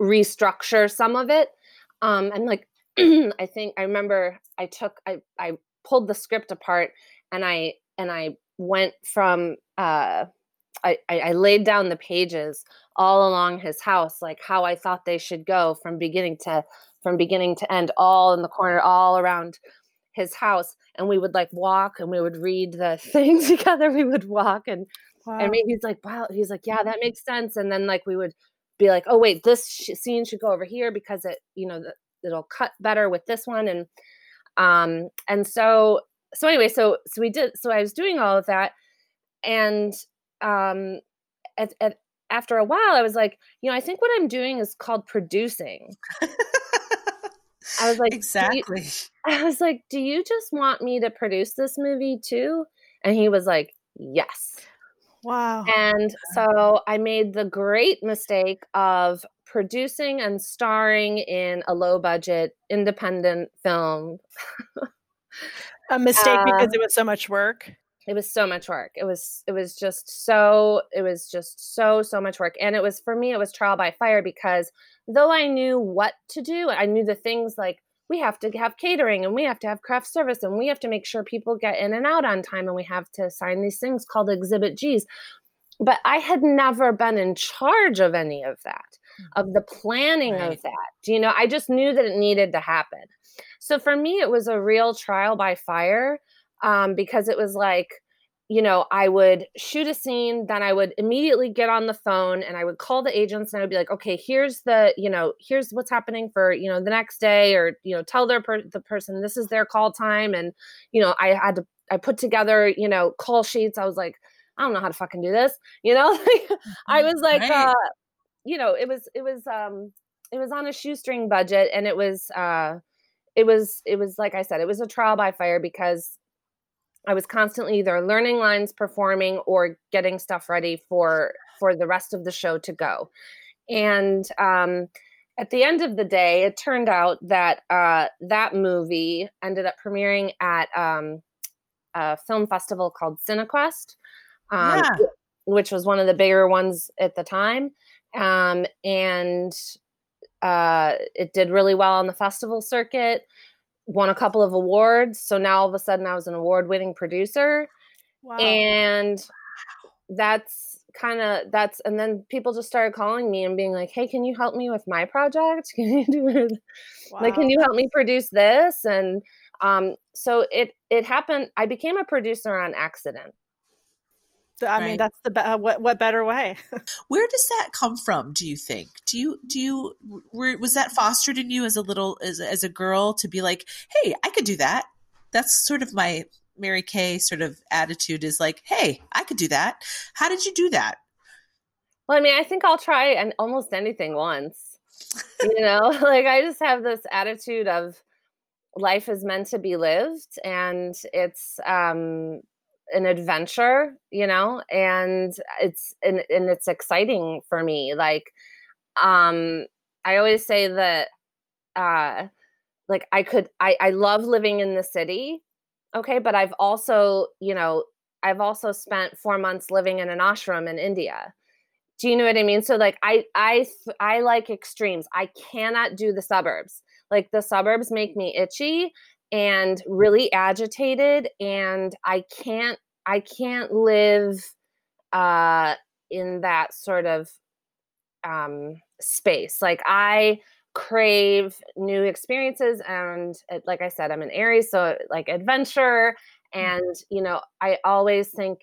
restructure some of it um and like [CLEARS THROAT] i think i remember i took i i pulled the script apart and i and i went from uh, I, I laid down the pages all along his house, like how I thought they should go from beginning to from beginning to end, all in the corner, all around his house. And we would like walk and we would read the [LAUGHS] thing together. We would walk and wow. and he's like, wow, he's like, yeah, that makes sense. And then like we would be like, oh wait, this sh- scene should go over here because it, you know, the, it'll cut better with this one. And um and so so anyway, so so we did. So I was doing all of that, and um, at, at after a while, I was like, you know, I think what I'm doing is called producing. I was like, exactly. [LAUGHS] I was like, do you just want me to produce this movie too? And he was like, yes. Wow. And so I made the great mistake of producing and starring in a low budget independent film. [LAUGHS] a mistake uh, because it was so much work it was so much work it was it was just so it was just so so much work and it was for me it was trial by fire because though i knew what to do i knew the things like we have to have catering and we have to have craft service and we have to make sure people get in and out on time and we have to sign these things called exhibit g's but i had never been in charge of any of that mm. of the planning right. of that you know i just knew that it needed to happen so for me, it was a real trial by fire um, because it was like, you know, I would shoot a scene, then I would immediately get on the phone and I would call the agents and I would be like, okay, here's the, you know, here's what's happening for, you know, the next day or, you know, tell their per- the person this is their call time. And, you know, I had to, I put together, you know, call sheets. I was like, I don't know how to fucking do this. [LAUGHS] You know, I mm-hmm. was like, right. uh, you know, it was, it was, um, it was on a shoestring budget and it was, uh, it was it was like I said, it was a trial by fire because I was constantly either learning lines, performing, or getting stuff ready for for the rest of the show to go. And um, at the end of the day, it turned out that uh, that movie ended up premiering at um, a film festival called Cinequest, um, yeah. which was one of the bigger ones at the time. Um, and uh, it did really well on the festival circuit, won a couple of awards. So now all of a sudden I was an award winning producer. Wow. And that's kind of that's and then people just started calling me and being like hey can you help me with my project [LAUGHS] can you do it wow. like can you help me produce this and Um, so it it happened. I became a producer on accident. I right. mean, that's the be- uh, what what better way? [LAUGHS] Where does that come from? Do you think? Do you do you were, was that fostered in you as a little as as a girl to be like, hey, I could do that? That's sort of my Mary Kay sort of attitude is like, hey, I could do that. How did you do that? Well, I mean, I think I'll try and almost anything once. you know, [LAUGHS] like I just have this attitude of life is meant to be lived and it's um an adventure, you know, and it's and, and it's exciting for me. Like um I always say that uh like I could I I love living in the city. Okay, but I've also, you know, I've also spent 4 months living in an ashram in India. Do you know what I mean? So like I I I like extremes. I cannot do the suburbs. Like the suburbs make me itchy and really agitated and I can't I can't live uh in that sort of um space. Like I crave new experiences and like I said I'm an Aries so like adventure mm. and you know I always think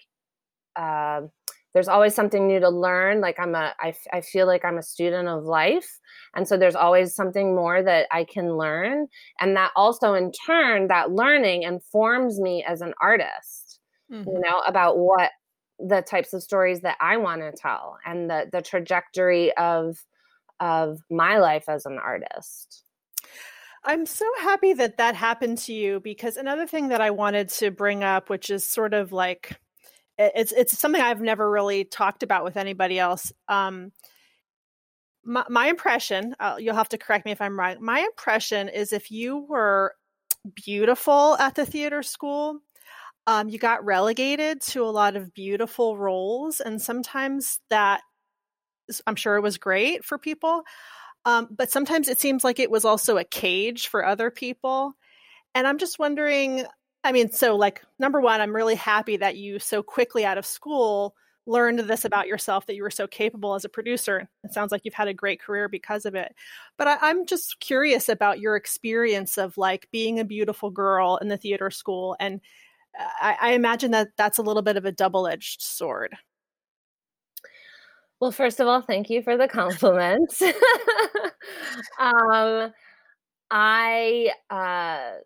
uh, there's always something new to learn like i'm a I, I feel like i'm a student of life and so there's always something more that i can learn and that also in turn that learning informs me as an artist mm-hmm. you know about what the types of stories that i want to tell and the the trajectory of of my life as an artist I'm so happy that that happened to you because another thing that I wanted to bring up, which is sort of like it's it's something I've never really talked about with anybody else. Um, my, my impression, uh, you'll have to correct me if I'm wrong. My impression is if you were beautiful at the theater school, um, you got relegated to a lot of beautiful roles, and sometimes that I'm sure it was great for people, um, but sometimes it seems like it was also a cage for other people. And I'm just wondering I mean, so like number one, I'm really happy that you so quickly out of school learned this about yourself that you were so capable as a producer. It sounds like you've had a great career because of it. But I, am just curious about your experience of like being a beautiful girl in the theater school. And I, I imagine that that's a little bit of a double edged sword. Well, first of all, thank you for the compliment. [LAUGHS] um, I, uh,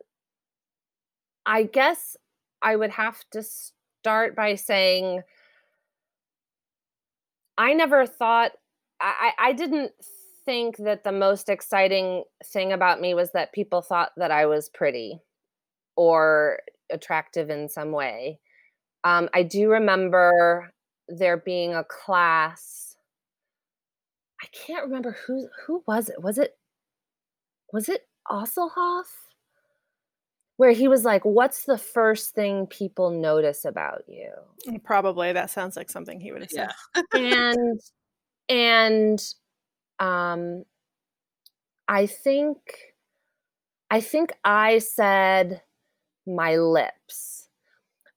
I guess I would have to start by saying I never thought I, I didn't think that the most exciting thing about me was that people thought that I was pretty or attractive in some way. Um, I do remember there being a class. I can't remember who who was it. Was it was it Osselhoff? Where he was like, "What's the first thing people notice about you?" Mm, probably that sounds like something he would have said. Yeah. [LAUGHS] and and um, I think I think I said my lips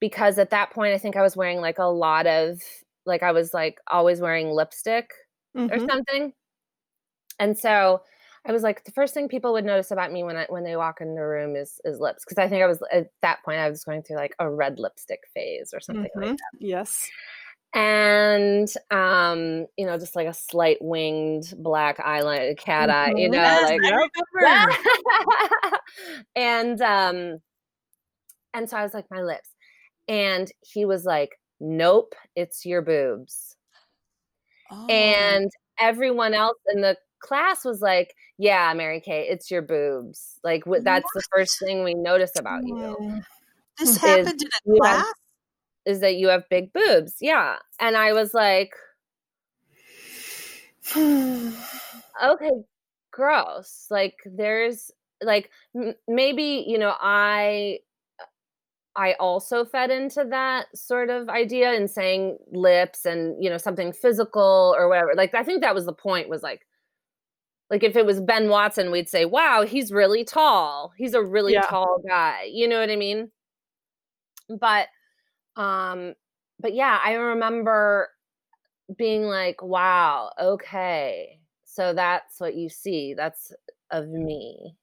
because at that point I think I was wearing like a lot of like I was like always wearing lipstick mm-hmm. or something. And so I was like, the first thing people would notice about me when I when they walk in the room is is lips because I think I was at that point I was going through like a red lipstick phase or something mm-hmm. like that. Yes. And um, you know, just like a slight winged black eyeliner, cat mm-hmm. eye, you mm-hmm. know, yes, like [LAUGHS] and um, and so I was like, my lips, and he was like, nope, it's your boobs. Oh. And everyone else in the class was like, "Yeah, Mary Kay, it's your boobs. Like wh- that's what? the first thing we notice about you." This happened in a class. Have, is that you have big boobs? Yeah, and I was like, [SIGHS] "Okay, gross." Like there's like m- maybe you know I I also fed into that sort of idea in saying lips and you know something physical or whatever. Like I think that was the point was like like if it was Ben Watson, we'd say, wow, he's really tall. He's a really yeah. tall guy. You know what I mean? But um but yeah, I remember being like, wow, okay. So that's what you see. That's of me.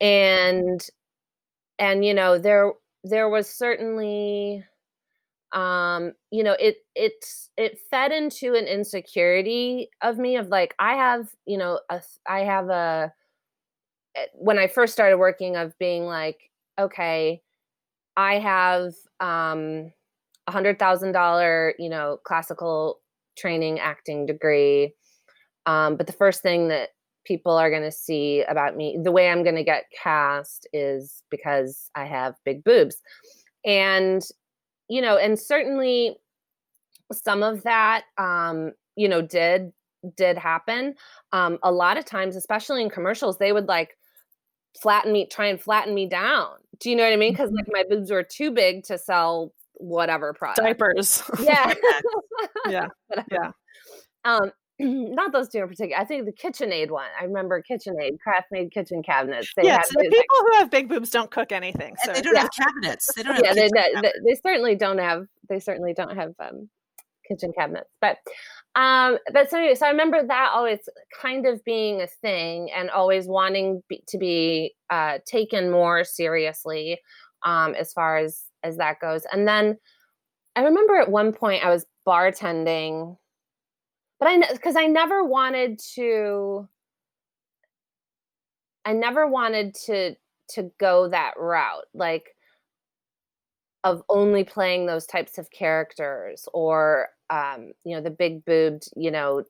And and you know there there was certainly um you know it it it fed into an insecurity of me of like i have you know a, i have a eh, when i first started working of being like okay i have um a hundred thousand dollar you know classical training acting degree um but the first thing that people are going to see about me the way i'm going to get cast is because i have big boobs. And you know, and certainly some of that, um, you know, did did happen. Um, a lot of times, especially in commercials, they would like flatten me, try and flatten me down. Do you know what I mean? Because like mm-hmm. my boobs were too big to sell whatever product. Diapers. [LAUGHS] Yeah. yeah. [LAUGHS] yeah. Um, not those two in particular. I think the KitchenAid one. I remember KitchenAid, KraftMaid kitchen cabinets. They yeah, so the people who have big boobs don't cook anything. So. And they don't yeah. have cabinets. They don't [LAUGHS] have yeah, they, they, they, certainly don't have. They certainly don't have um, kitchen cabinets. But um, but so anyway, so I remember that always kind of being a thing, and always wanting be, to be uh, taken more seriously um, as far as as that goes. And then I remember at one point I was bartending but I because I never wanted to I never wanted to to go that route like of only playing those types of characters or um you know the big boobed you know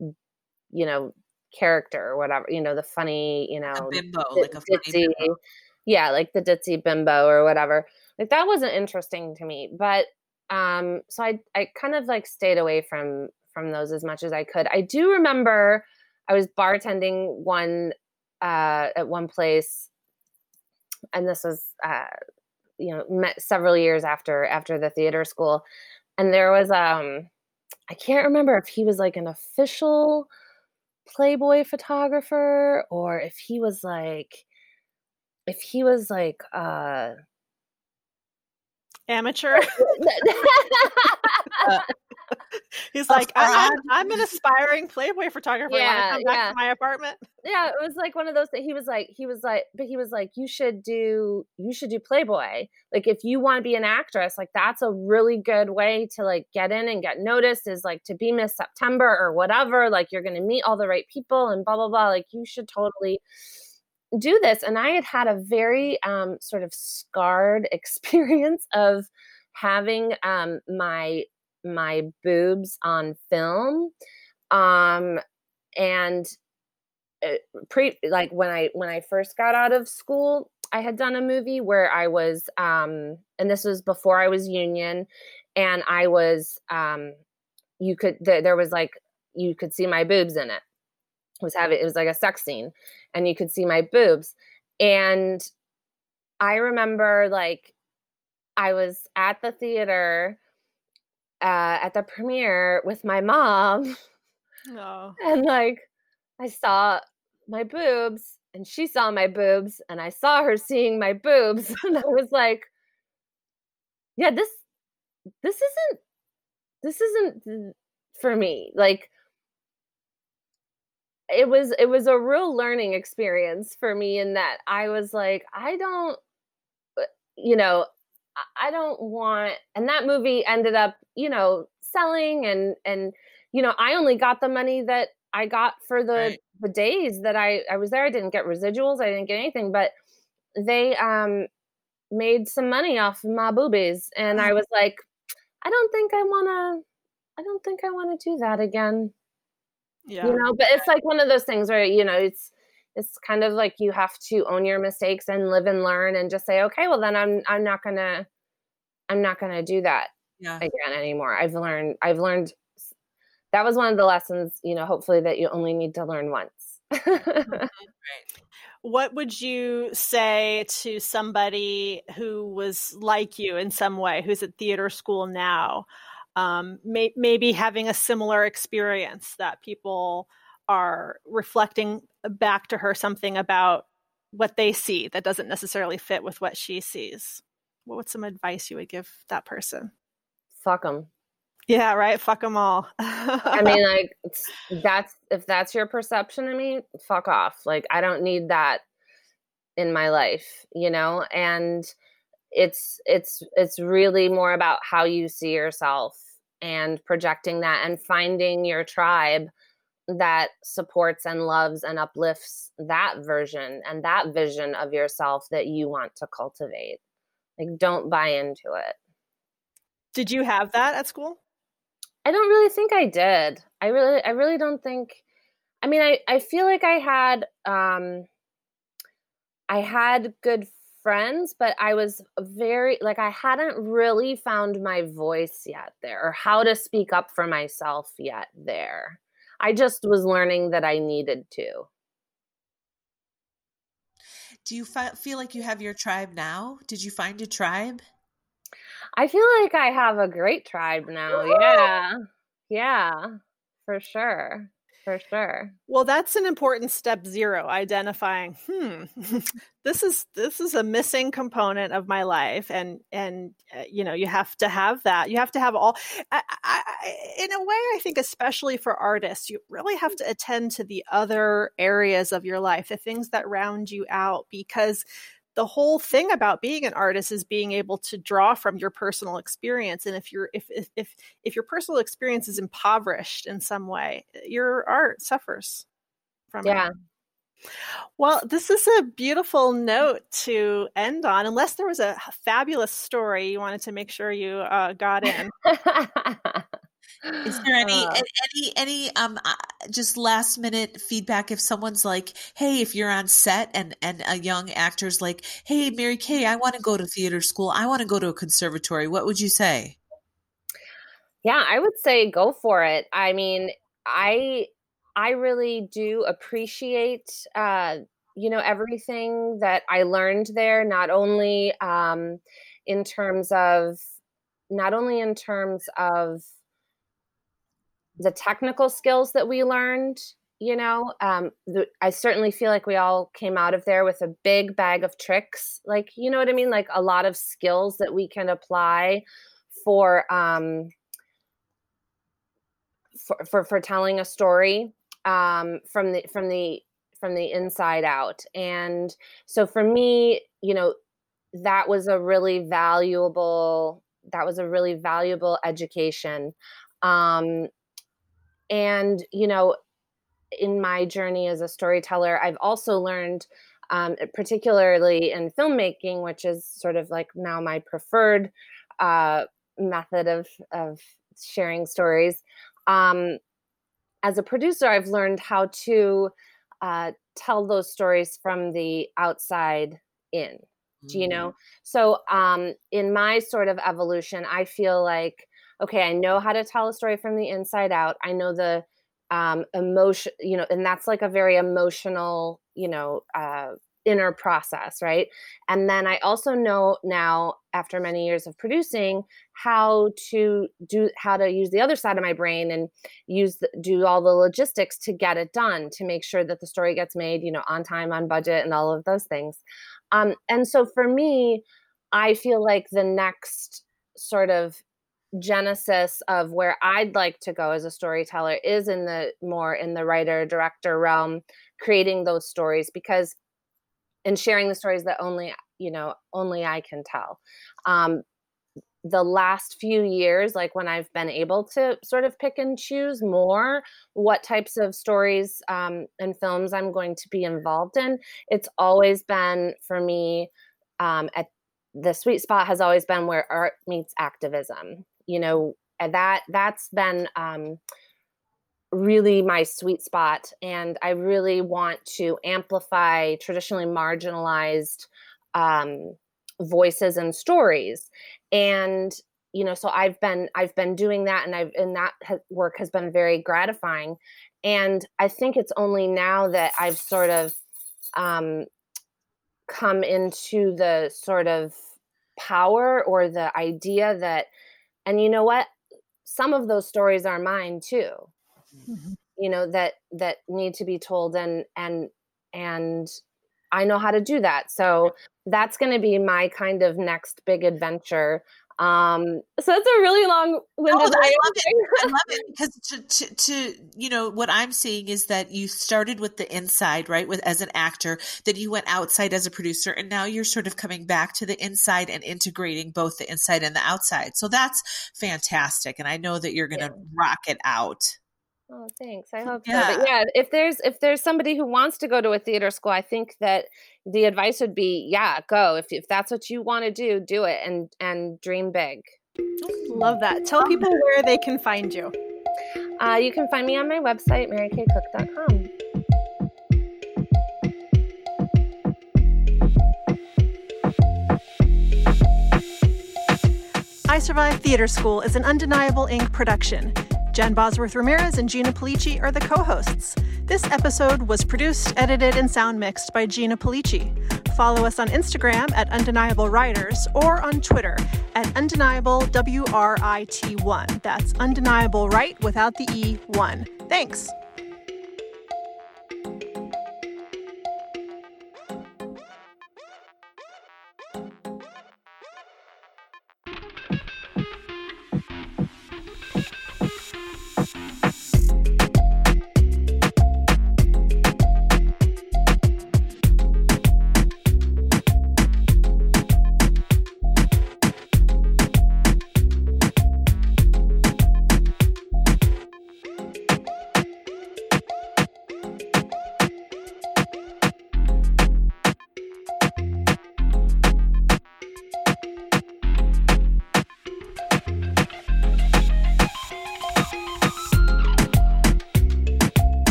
you know character or whatever you know the funny you know bimbo d- like a ditzy, bimbo. yeah like the ditzy bimbo or whatever like that wasn't interesting to me but um so i i kind of like stayed away from from those as much as I could. I do remember I was bartending one uh, at one place, and this was uh, you know met several years after after the theater school, and there was um I can't remember if he was like an official Playboy photographer or if he was like if he was like uh amateur [LAUGHS] [LAUGHS] uh, [LAUGHS] He's like, I, am an aspiring Playboy photographer. Yeah, come back yeah. to my apartment. Yeah, it was like one of those that he was like, he was like, but he was like, you should do, you should do Playboy. Like, if you want to be an actress, like that's a really good way to like get in and get noticed. Is like to be Miss September or whatever. Like, you're going to meet all the right people and blah blah blah. Like, you should totally do this. And I had had a very um, sort of scarred [LAUGHS] experience of having um, my my boobs on film um and uh, pre like when i when i first got out of school i had done a movie where i was um and this was before i was union and i was um you could th- there was like you could see my boobs in it. it was having it was like a sex scene and you could see my boobs and i remember like i was at the theater uh, at the premiere with my mom. Oh. [LAUGHS] And like I saw my boobs and she saw my boobs and I saw her seeing my boobs [LAUGHS] and I was like yeah this this isn't this isn't for me like it was it was a real learning experience for me in that I was like I don't uh, you know I don't want and that movie ended up, you know, selling and and you know, I only got the money that I got for the right. the days that I I was there. I didn't get residuals, I didn't get anything, but they um made some money off of my boobies and I mm. was like I don't think I want to I don't think I want to do that again. Yeah. You know, but it's like one of those things where you know, it's it's kind of like you have to own your mistakes and live and learn and just say okay well then i'm i'm not gonna i'm not gonna do that yeah. again anymore i've learned i've learned that was one of the lessons you know hopefully that you only need to learn once [LAUGHS] right. what would you say to somebody who was like you in some way who's at theater school now um, may, maybe having a similar experience that people are reflecting back to her something about what they see that doesn't necessarily fit with what she sees. What would some advice you would give that person? Fuck them. Yeah, right. Fuck them all. I mean, [LAUGHS] like that's if that's your perception of me, fuck off. Like I don't need that. in my life you know and it's it's it's really more about how you see yourself and projecting that and finding your tribe that supports and loves and uplifts that version and that vision of yourself that you want to cultivate. Like don't buy into it. Did you have that at school? I don't really think i did. I really i really don't think i mean i i feel like i had um i had good friends, but I was very like I hadn't really found my voice yet there or how to speak up for myself yet there. I just was learning that I needed to. Do you fi- feel like you have your tribe now? Did you find a tribe? I feel like I have a great tribe now. Yeah. Yeah, for sure for sure. Well, that's an important step zero, identifying, hmm, [LAUGHS] this is this is a missing component of my life and and uh, you know, you have to have that. You have to have all I, I, in a way I think especially for artists, you really have to attend to the other areas of your life, the things that round you out because the whole thing about being an artist is being able to draw from your personal experience and if you're if if if, if your personal experience is impoverished in some way your art suffers from yeah it. Well, this is a beautiful note to end on. Unless there was a fabulous story you wanted to make sure you uh, got in. [LAUGHS] Is there any uh, any any um uh, just last minute feedback if someone's like, "Hey, if you're on set and and a young actor's like, "Hey, Mary Kay, I want to go to theater school. I want to go to a conservatory." What would you say? Yeah, I would say go for it. I mean, I I really do appreciate uh you know everything that I learned there not only um in terms of not only in terms of the technical skills that we learned you know um, the, i certainly feel like we all came out of there with a big bag of tricks like you know what i mean? Like a lot of skills that we can apply for um for for, for telling a story um from the from the from the inside out. And so for me you know that was a really valuable that was a really valuable education. Um and, you know, in my journey as a storyteller, I've also learned, um, particularly in filmmaking, which is sort of like now my preferred uh, method of, of sharing stories. Um, as a producer, I've learned how to uh, tell those stories from the outside in. Do you know? Mm. So, um, in my sort of evolution, I feel like okay, I know how to tell a story from the inside out. I know the um, emotion, you know, and that's like a very emotional, you know, uh, inner process, right? And then I also know now, after many years of producing, how to do how to use the other side of my brain and use the, do all the logistics to get it done to make sure that the story gets made, you know, on time, on budget, and all of those things. Um, and so for me, I feel like the next sort of genesis of where I'd like to go as a storyteller is in the more in the writer director realm, creating those stories because and sharing the stories that only you know only I can tell. Um, the last few years, like when I've been able to sort of pick and choose more what types of stories um, and films I'm going to be involved in, it's always been for me um, at the sweet spot has always been where art meets activism you know that that's been um, really my sweet spot and i really want to amplify traditionally marginalized um, voices and stories and you know so i've been i've been doing that and i've and that work has been very gratifying and i think it's only now that i've sort of um, come into the sort of power or the idea that and you know what? Some of those stories are mine too. Mm-hmm. you know that that need to be told and and and i know how to do that. So that's going to be my kind of next big adventure Um, so that's a really long window. Oh, I love it. I love it because to, to, to, you know, what I'm seeing is that you started with the inside, right? With as an actor, then you went outside as a producer, and now you're sort of coming back to the inside and integrating both the inside and the outside. So that's fantastic. And I know that you're going to yeah. rock it out. Oh, thanks. I hope yeah. so. But yeah, if there's if there's somebody who wants to go to a theater school, I think that the advice would be, yeah, go. If if that's what you want to do, do it and and dream big. Love that. Tell people where they can find you. Uh, you can find me on my website, marykaycook.com. I Survived Theater School is an Undeniable Inc. production. Jen Bosworth Ramirez and Gina Pulice are the co hosts. This episode was produced, edited, and sound mixed by Gina Pulice. Follow us on Instagram at Undeniable Writers or on Twitter at Undeniable WRIT1. That's Undeniable Right without the E1. Thanks.